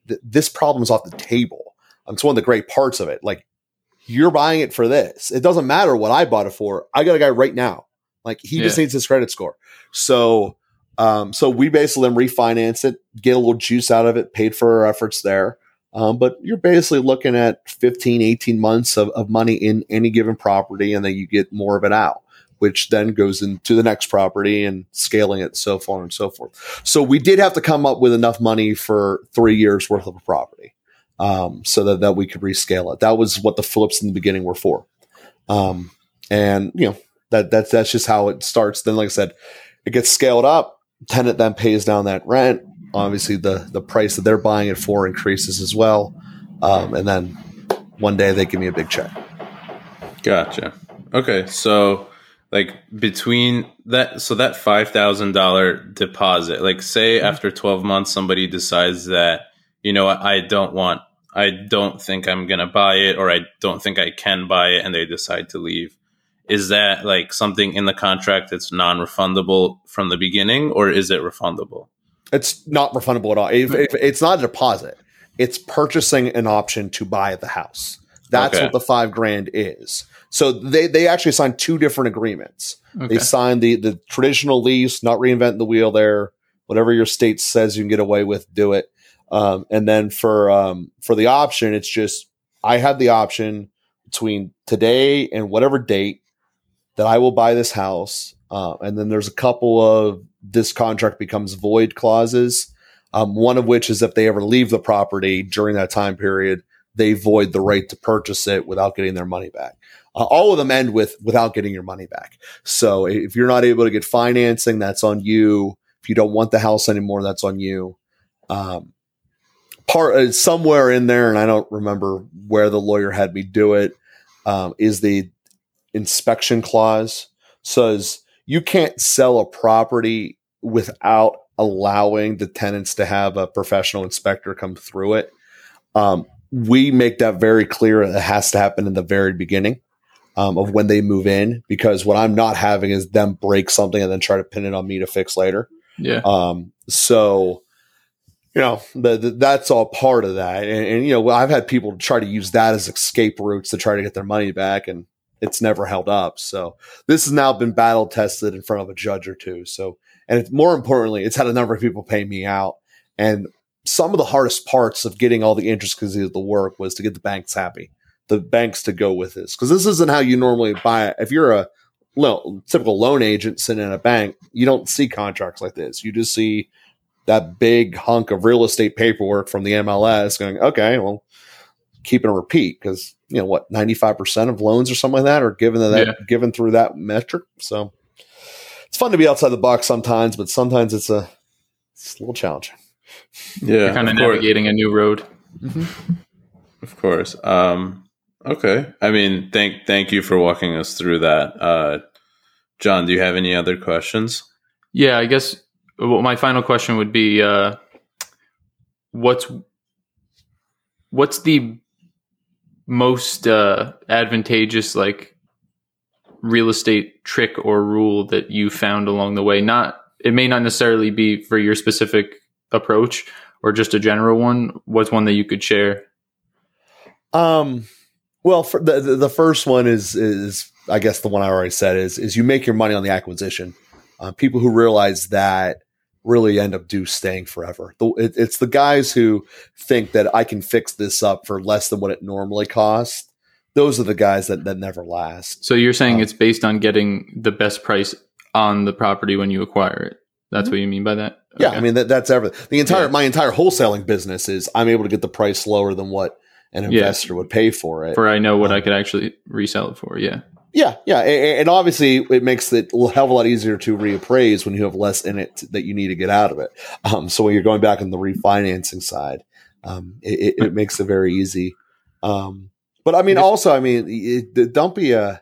Th- this problem is off the table. Um, it's one of the great parts of it. Like you're buying it for this. It doesn't matter what I bought it for. I got a guy right now. Like he yeah. just needs his credit score. So, um, so we basically then refinance it, get a little juice out of it, paid for our efforts there. Um, but you're basically looking at 15, 18 months of, of money in any given property, and then you get more of it out, which then goes into the next property and scaling it so far and so forth. So we did have to come up with enough money for three years worth of a property um, so that, that we could rescale it. That was what the flips in the beginning were for. Um, and, you know, that, that's, that's just how it starts. Then, like I said, it gets scaled up. Tenant then pays down that rent obviously the the price that they're buying it for increases as well, um, and then one day they give me a big check. Gotcha. Okay, so like between that, so that five thousand dollar deposit, like say mm-hmm. after twelve months, somebody decides that you know I don't want, I don't think I'm gonna buy it, or I don't think I can buy it, and they decide to leave. Is that like something in the contract that's non-refundable from the beginning, or is it refundable? It's not refundable at all. If, if it's not a deposit. It's purchasing an option to buy the house. That's okay. what the five grand is. So they, they actually signed two different agreements. Okay. They signed the, the traditional lease, not reinventing the wheel there. Whatever your state says you can get away with, do it. Um, and then for um, for the option, it's just I have the option between today and whatever date that I will buy this house. Uh, and then there's a couple of this contract becomes void clauses. Um, one of which is if they ever leave the property during that time period, they void the right to purchase it without getting their money back. Uh, all of them end with without getting your money back. So if you're not able to get financing, that's on you. If you don't want the house anymore, that's on you. Um, part uh, somewhere in there, and I don't remember where the lawyer had me do it. Um, is the inspection clause says you can't sell a property without allowing the tenants to have a professional inspector come through it. Um, we make that very clear. It has to happen in the very beginning um, of when they move in, because what I'm not having is them break something and then try to pin it on me to fix later. Yeah. Um, so, you know, the, the, that's all part of that. And, and, you know, I've had people try to use that as escape routes to try to get their money back. And it's never held up. So this has now been battle tested in front of a judge or two. So, and it's more importantly, it's had a number of people pay me out. And some of the hardest parts of getting all the intricacies of the work was to get the banks happy, the banks to go with this. Because this isn't how you normally buy it. If you're a lo- typical loan agent sitting in a bank, you don't see contracts like this. You just see that big hunk of real estate paperwork from the MLS going, okay, well, keep and repeat because you know what, ninety five percent of loans or something like that are given that Yeah. given through that metric. So it's fun to be outside the box sometimes, but sometimes it's a it's a little challenging. Yeah, You're kind of of course. navigating a new road. Of course. Um, okay. I mean, thank thank you for walking us through that. Uh, John, do you have any other questions? Yeah, I guess well, my final question would be uh, what's what's the most uh, advantageous like real estate trick or rule that you found along the way? Not it may not necessarily be for your specific approach or just a general one. What's one that you could share? Um, well, the, the the first one is is I guess the one I already said is is you make your money on the acquisition. Uh, people who realize that really end up do staying forever. The, it, it's the guys who think that I can fix this up for less than what it normally costs. Those are the guys that, that never last. So you're saying Um, it's based on getting the best price on the property when you acquire it. That's what you mean by that? Yeah, I mean that that's everything. The entire Yeah. my entire wholesaling business is I'm able to get the price lower than what an Yeah. investor would pay for it. for I know what Um, I could actually resell it for. Yeah. Yeah, yeah, and obviously it makes it a hell of a lot easier to reappraise when you have less in it that you need to get out of it. Um, so when you're going back on the refinancing side, um, it, it, it makes it very easy. Um, but I mean, also, I mean, it, don't be a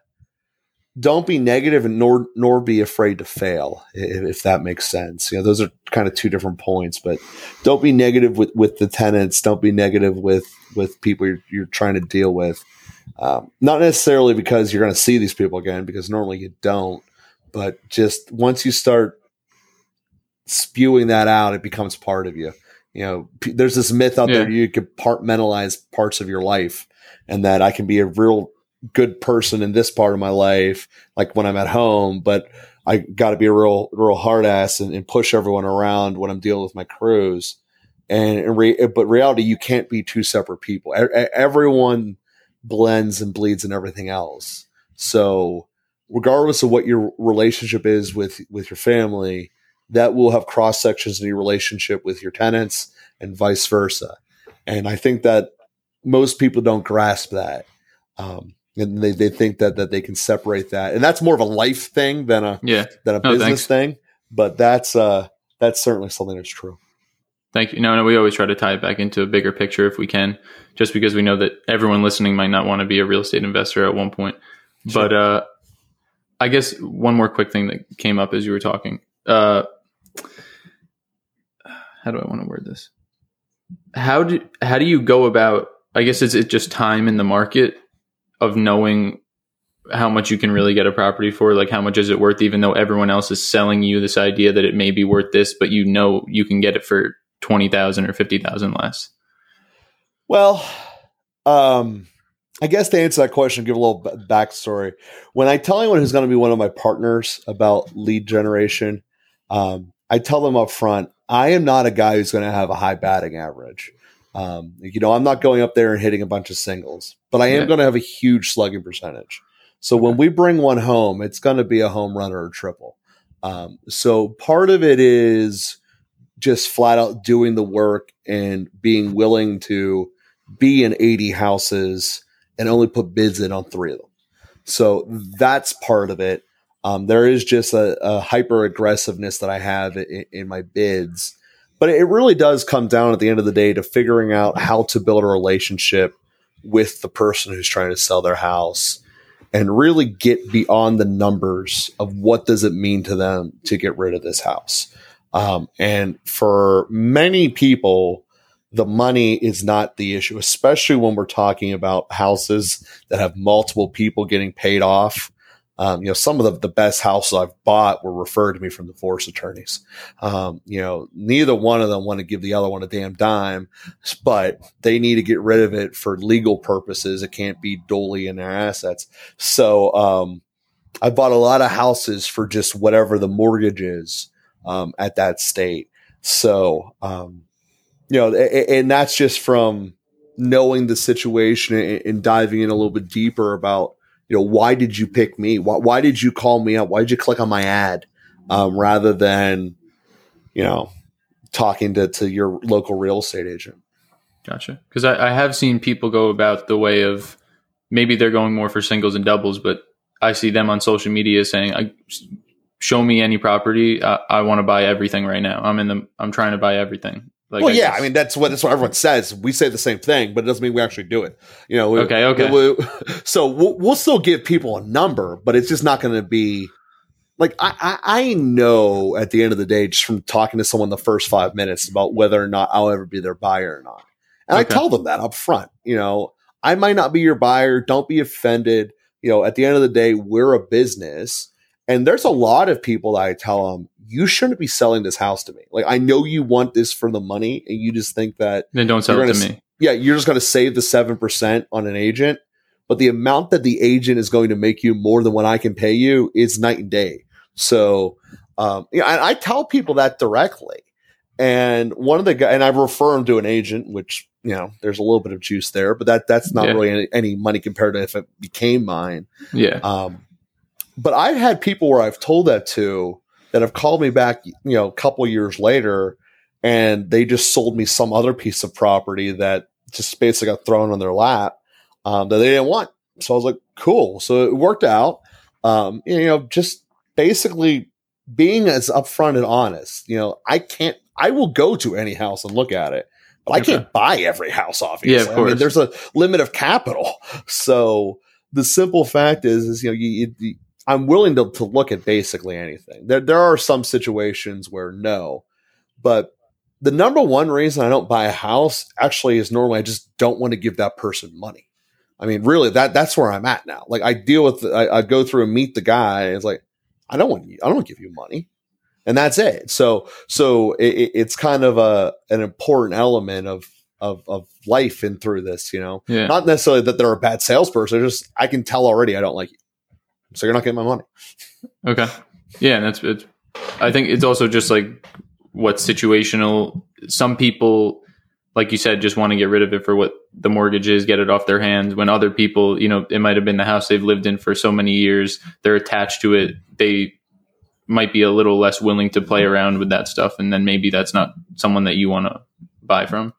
don't be negative and nor nor be afraid to fail if, if that makes sense. You know, those are kind of two different points. But don't be negative with with the tenants. Don't be negative with with people you're, you're trying to deal with. Um, not necessarily because you're going to see these people again, because normally you don't. But just once you start spewing that out, it becomes part of you. You know, p- there's this myth out there you compartmentalize parts of your life, and that I can be a real good person in this part of my life, like when I'm at home, but I got to be a real, real hard ass and, and push everyone around when I'm dealing with my crews. And in re- but reality, you can't be two separate people. E- everyone blends and bleeds and everything else. So, regardless of what your relationship is with with your family, that will have cross sections in your relationship with your tenants and vice versa. And I think that most people don't grasp that. Um, and they, they think that that they can separate that, and that's more of a life thing than a Yeah. than a business thanks. thing. But that's uh that's certainly something that's true. Thank you. No, no, we always try to tie it back into a bigger picture if we can, just because we know that everyone listening might not want to be a real estate investor at one point. But uh, I guess one more quick thing that came up as you were talking. Uh, how do I want to word this? How do how do you go about? I guess is it just time in the market of knowing how much you can really get a property for? Like how much is it worth, even though everyone else is selling you this idea that it may be worth this, but you know you can get it for twenty thousand or fifty thousand less. Well, um, I guess to answer that question, give a little b- backstory. When I tell anyone who's going to be one of my partners about lead generation, um, I tell them up front, I am not a guy who's going to have a high batting average. Um, you know, I'm not going up there and hitting a bunch of singles, but I am Yeah. going to have a huge slugging percentage. So when we bring one home, it's going to be a home run or a triple. Um, so part of it is just flat out doing the work and being willing to be in 80 houses and only put bids in on three of them. So that's part of it. Um, there is just a, a hyper aggressiveness that I have in, in my bids, but it really does come down at the end of the day to figuring out how to build a relationship with the person who's trying to sell their house and really get beyond the numbers of what does it mean to them to get rid of this house. Um, and for many people, the money is not the issue, especially when we're talking about houses that have multiple people getting paid off. Um, you know, some of the, the best houses I've bought were referred to me from divorce attorneys. Um, you know, neither one of them want to give the other one a damn dime, but they need to get rid of it for legal purposes. It can't be duly in their assets. So, um, I bought a lot of houses for just whatever the mortgage is um, at that state. So, um, you know, and that's just from knowing the situation and diving in a little bit deeper about, you know, why did you pick me? Why, why did you call me up? Why did you click on my ad? Um, rather than, you know, talking to, to your local real estate agent. Gotcha. Because I, I have seen people go about the way of maybe they're going more for singles and doubles, but I see them on social media saying, I, "Show me any property. I, I want to buy everything right now. I'm in the. I'm trying to buy everything." Like, well, I yeah, I mean that's what that's what everyone says. We say the same thing, but it doesn't mean we actually do it. You know. We, okay. Okay. We, so we'll, we'll still give people a number, but it's just not going to be like I, I, I know at the end of the day, just from talking to someone the first five minutes about whether or not I'll ever be their buyer or not. And okay. I tell them that up front. You know, I might not be your buyer. Don't be offended. You know, at the end of the day, we're a business. And there's a lot of people that I tell them, you shouldn't be selling this house to me. Like, I know you want this for the money and you just think that. Then don't sell it to me. Yeah, you're just going to save the 7% on an agent. But the amount that the agent is going to make you more than what I can pay you is night and day. So, um, know, I, I tell people that directly. And one of the guys, and I refer him to an agent, which you know, there's a little bit of juice there, but that that's not yeah. really any, any, money compared to if it became mine. Yeah. Um, but I've had people where I've told that to that have called me back, you know, a couple years later, and they just sold me some other piece of property that just basically got thrown on their lap um, that they didn't want. So I was like, cool. So it worked out. Um, you know, just basically being as upfront and honest. You know, I can't. I will go to any house and look at it but I can't buy every house, obviously. Yeah, of course. I mean, there's a limit of capital. So the simple fact is, is you know, you, you, I'm willing to, to look at basically anything. There, there are some situations where no, but the number one reason I don't buy a house actually is normally I just don't want to give that person money. I mean, really, that that's where I'm at now. Like I deal with, I, I go through and meet the guy. And it's like, I don't want, I don't want to give you money and that's it. So so it, it's kind of a an important element of of of life in through this. You know, yeah. not necessarily that they're a bad salesperson. Just I can tell already I don't like you, so you're not getting my money. Okay, yeah, and that's it's. I think it's also just like what's situational. Some people, like you said, just want to get rid of it for what the mortgage is, get it off their hands. When other people, you know, it might have been the house they've lived in for so many years, they're attached to it. They might be a little less willing to play around with that stuff, and then maybe that's not someone that you want to buy from.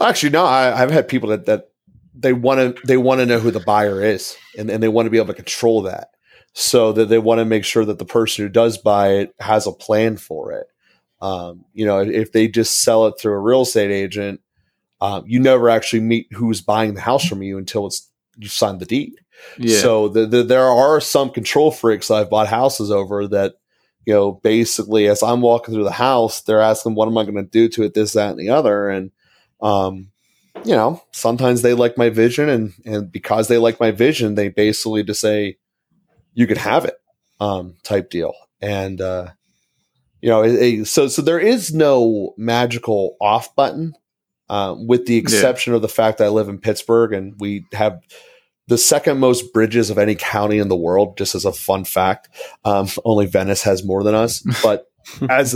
Actually, no. I, have had people that that they want to they want to know who the buyer is, and, and they want to be able to control that, so that they want to make sure that the person who does buy it has a plan for it. Um, you know, if they just sell it through a real estate agent, um, you never actually meet who's buying the house from you until it's you signed the deed. Yeah. So the, the, there are some control freaks I've bought houses over that you know, basically as I'm walking through the house, they're asking, what am I going to do to it? This, that, and the other. And, um, you know, sometimes they like my vision and, and because they like my vision, they basically just say, you could have it, um, type deal. And, uh, you know, it, it, so, so there is no magical off button, um, with the exception yeah. of the fact that I live in Pittsburgh and we have, the second most bridges of any county in the world, just as a fun fact. Um, only Venice has more than us. But as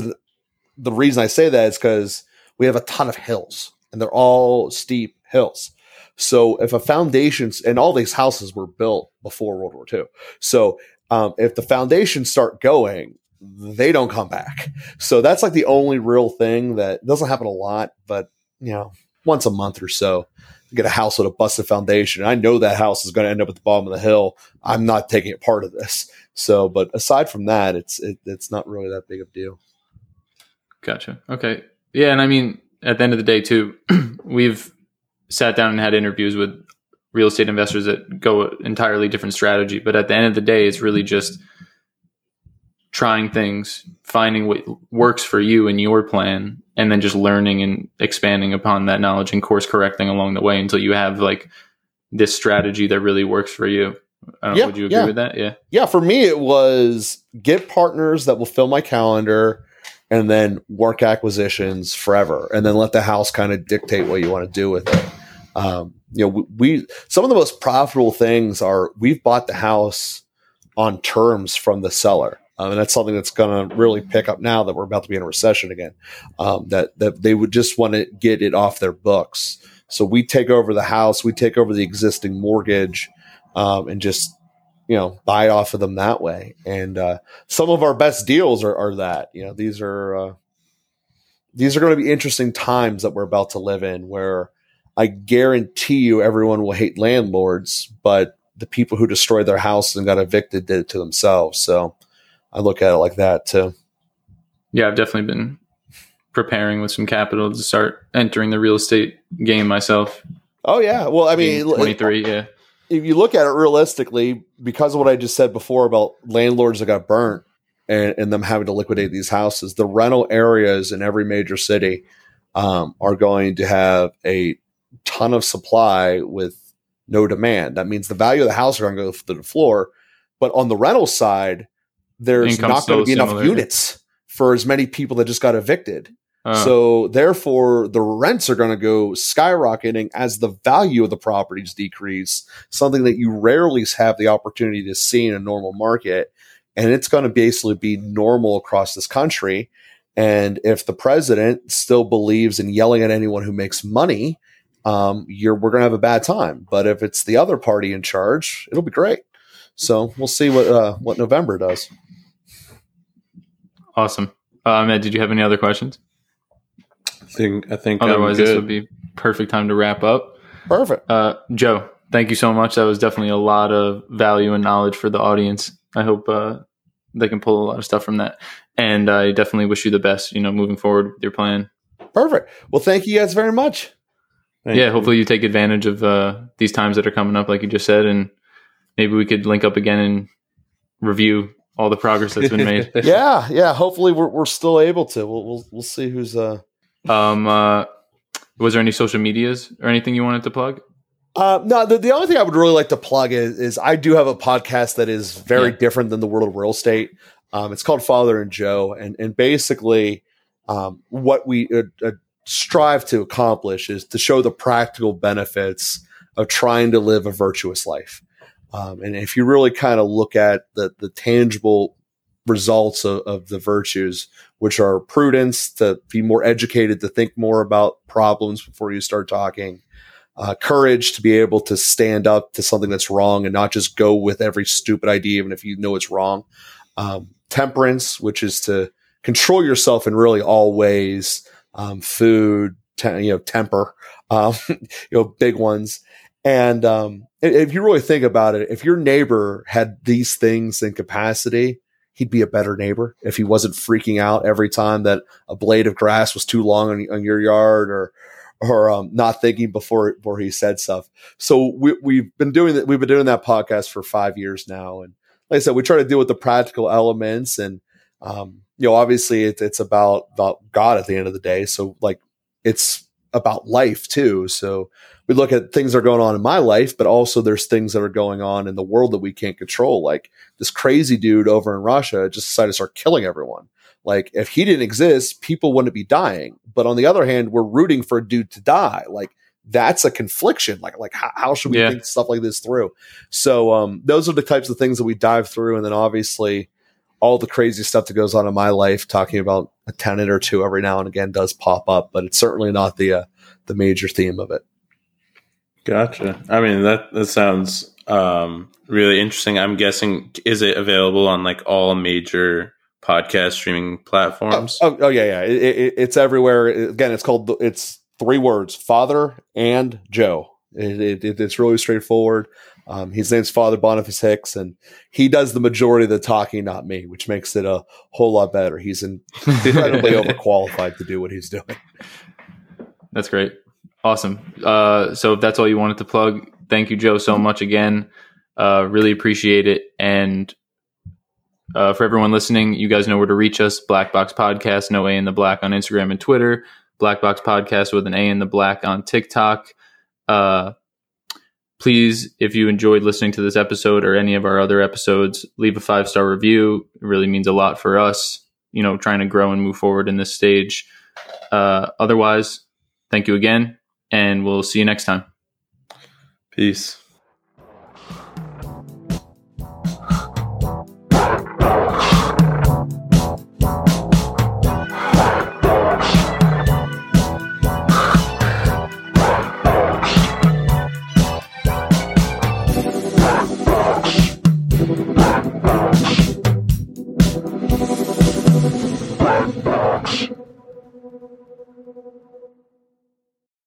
the reason I say that is because we have a ton of hills and they're all steep hills. So if a foundation and all these houses were built before World War II. So um, if the foundations start going, they don't come back. So that's like the only real thing that doesn't happen a lot, but you know, once a month or so get a house with a busted foundation. I know that house is going to end up at the bottom of the hill. I'm not taking it part of this. So, but aside from that, it's it, it's not really that big of a deal. Gotcha. Okay. Yeah, and I mean, at the end of the day, too, we've sat down and had interviews with real estate investors that go entirely different strategy. But at the end of the day, it's really just trying things, finding what works for you and your plan, and then just learning and expanding upon that knowledge and course correcting along the way until you have like this strategy that really works for you. yeah, would you agree yeah. with that? Yeah. Yeah. For me, it was get partners that will fill my calendar and then work acquisitions forever and then let the house kind of dictate what you want to do with it. Um, you know, we, we, some of the most profitable things are we've bought the house on terms from the seller. um, and that's something that's going to really pick up now that we're about to be in a recession again. Um, that that they would just want to get it off their books. So we take over the house, we take over the existing mortgage, um, and just you know buy off of them that way. And uh, some of our best deals are, are that. You know, these are uh, these are going to be interesting times that we're about to live in, where I guarantee you everyone will hate landlords, but the people who destroyed their house and got evicted did it to themselves. So I look at it like that too. Yeah, I've definitely been preparing with some capital to start entering the real estate game myself. Oh yeah, well I mean, twenty three, yeah. If you look at it realistically, because of what I just said before about landlords that got burnt and, and them having to liquidate these houses, the rental areas in every major city um, are going to have a ton of supply with no demand. That means the value of the house are going to go to the floor. But on the rental side, there's Income's not going to be enough units for as many people that just got evicted. Uh. So therefore, the rents are going to go skyrocketing as the value of the properties decrease. Something that you rarely have the opportunity to see in a normal market, and it's going to basically be normal across this country. And if the president still believes in yelling at anyone who makes money, um, you're we're going to have a bad time. But if it's the other party in charge, it'll be great. So we'll see what uh, what November does. Awesome, uh, Ahmed. Did you have any other questions? I think I think otherwise this would be perfect time to wrap up. Perfect, uh, Joe. Thank you so much. That was definitely a lot of value and knowledge for the audience. I hope uh, they can pull a lot of stuff from that. And I definitely wish you the best. You know, moving forward with your plan. Perfect. Well, thank you guys very much. Thank yeah, you. hopefully you take advantage of uh, these times that are coming up, like you just said, and maybe we could link up again and review all the progress that's been made. yeah, yeah. Hopefully we're we're still able to. We'll we'll, we'll see who's uh. Um. Uh, was there any social medias or anything you wanted to plug? Uh, no, the, the only thing I would really like to plug is, is I do have a podcast that is very yeah. different than the world of real estate. Um, it's called Father and Joe, and and basically, um, what we uh, uh, strive to accomplish is to show the practical benefits of trying to live a virtuous life. Um, and if you really kind of look at the, the tangible results of, of, the virtues, which are prudence, to be more educated, to think more about problems before you start talking, uh, courage to be able to stand up to something that's wrong and not just go with every stupid idea, even if you know it's wrong, um, temperance, which is to control yourself in really all ways um, food, te- you know, temper, um, you know, big ones. And um, if you really think about it, if your neighbor had these things in capacity, he'd be a better neighbor if he wasn't freaking out every time that a blade of grass was too long on, on your yard or or um, not thinking before before he said stuff. So we, we've been doing that. We've been doing that podcast for five years now, and like I said, we try to deal with the practical elements and um, you know, obviously it, it's about about God at the end of the day. So like it's about life too. So we look at things that are going on in my life, but also there's things that are going on in the world that we can't control. Like this crazy dude over in Russia just decided to start killing everyone. Like if he didn't exist, people wouldn't be dying. But on the other hand, we're rooting for a dude to die. Like that's a confliction. Like, like how, how should we yeah. think stuff like this through? So, um, those are the types of things that we dive through. And then obviously, all the crazy stuff that goes on in my life, talking about a tenant or two every now and again does pop up, but it's certainly not the uh, the major theme of it. Gotcha. I mean that that sounds um, really interesting. I'm guessing is it available on like all major podcast streaming platforms? Oh, oh, oh yeah, yeah. It, it, it's everywhere. Again, it's called it's three words: Father and Joe. It, it's really straightforward. Um, his name's Father Boniface Hicks, and he does the majority of the talking, not me, which makes it a whole lot better. He's incredibly overqualified to do what he's doing. That's great. Awesome. Uh, so if that's all you wanted to plug, thank you, Joe, so much again. Uh, really appreciate it. And uh, for everyone listening, you guys know where to reach us. Black Box Podcast, no A in the black on Instagram and Twitter. Black Box Podcast with an A in the black on TikTok. Uh, please, if you enjoyed listening to this episode or any of our other episodes, leave a five star review. It really means a lot for us, you know, trying to grow and move forward in this stage. Uh, otherwise, thank you again, and we'll see you next time. Peace.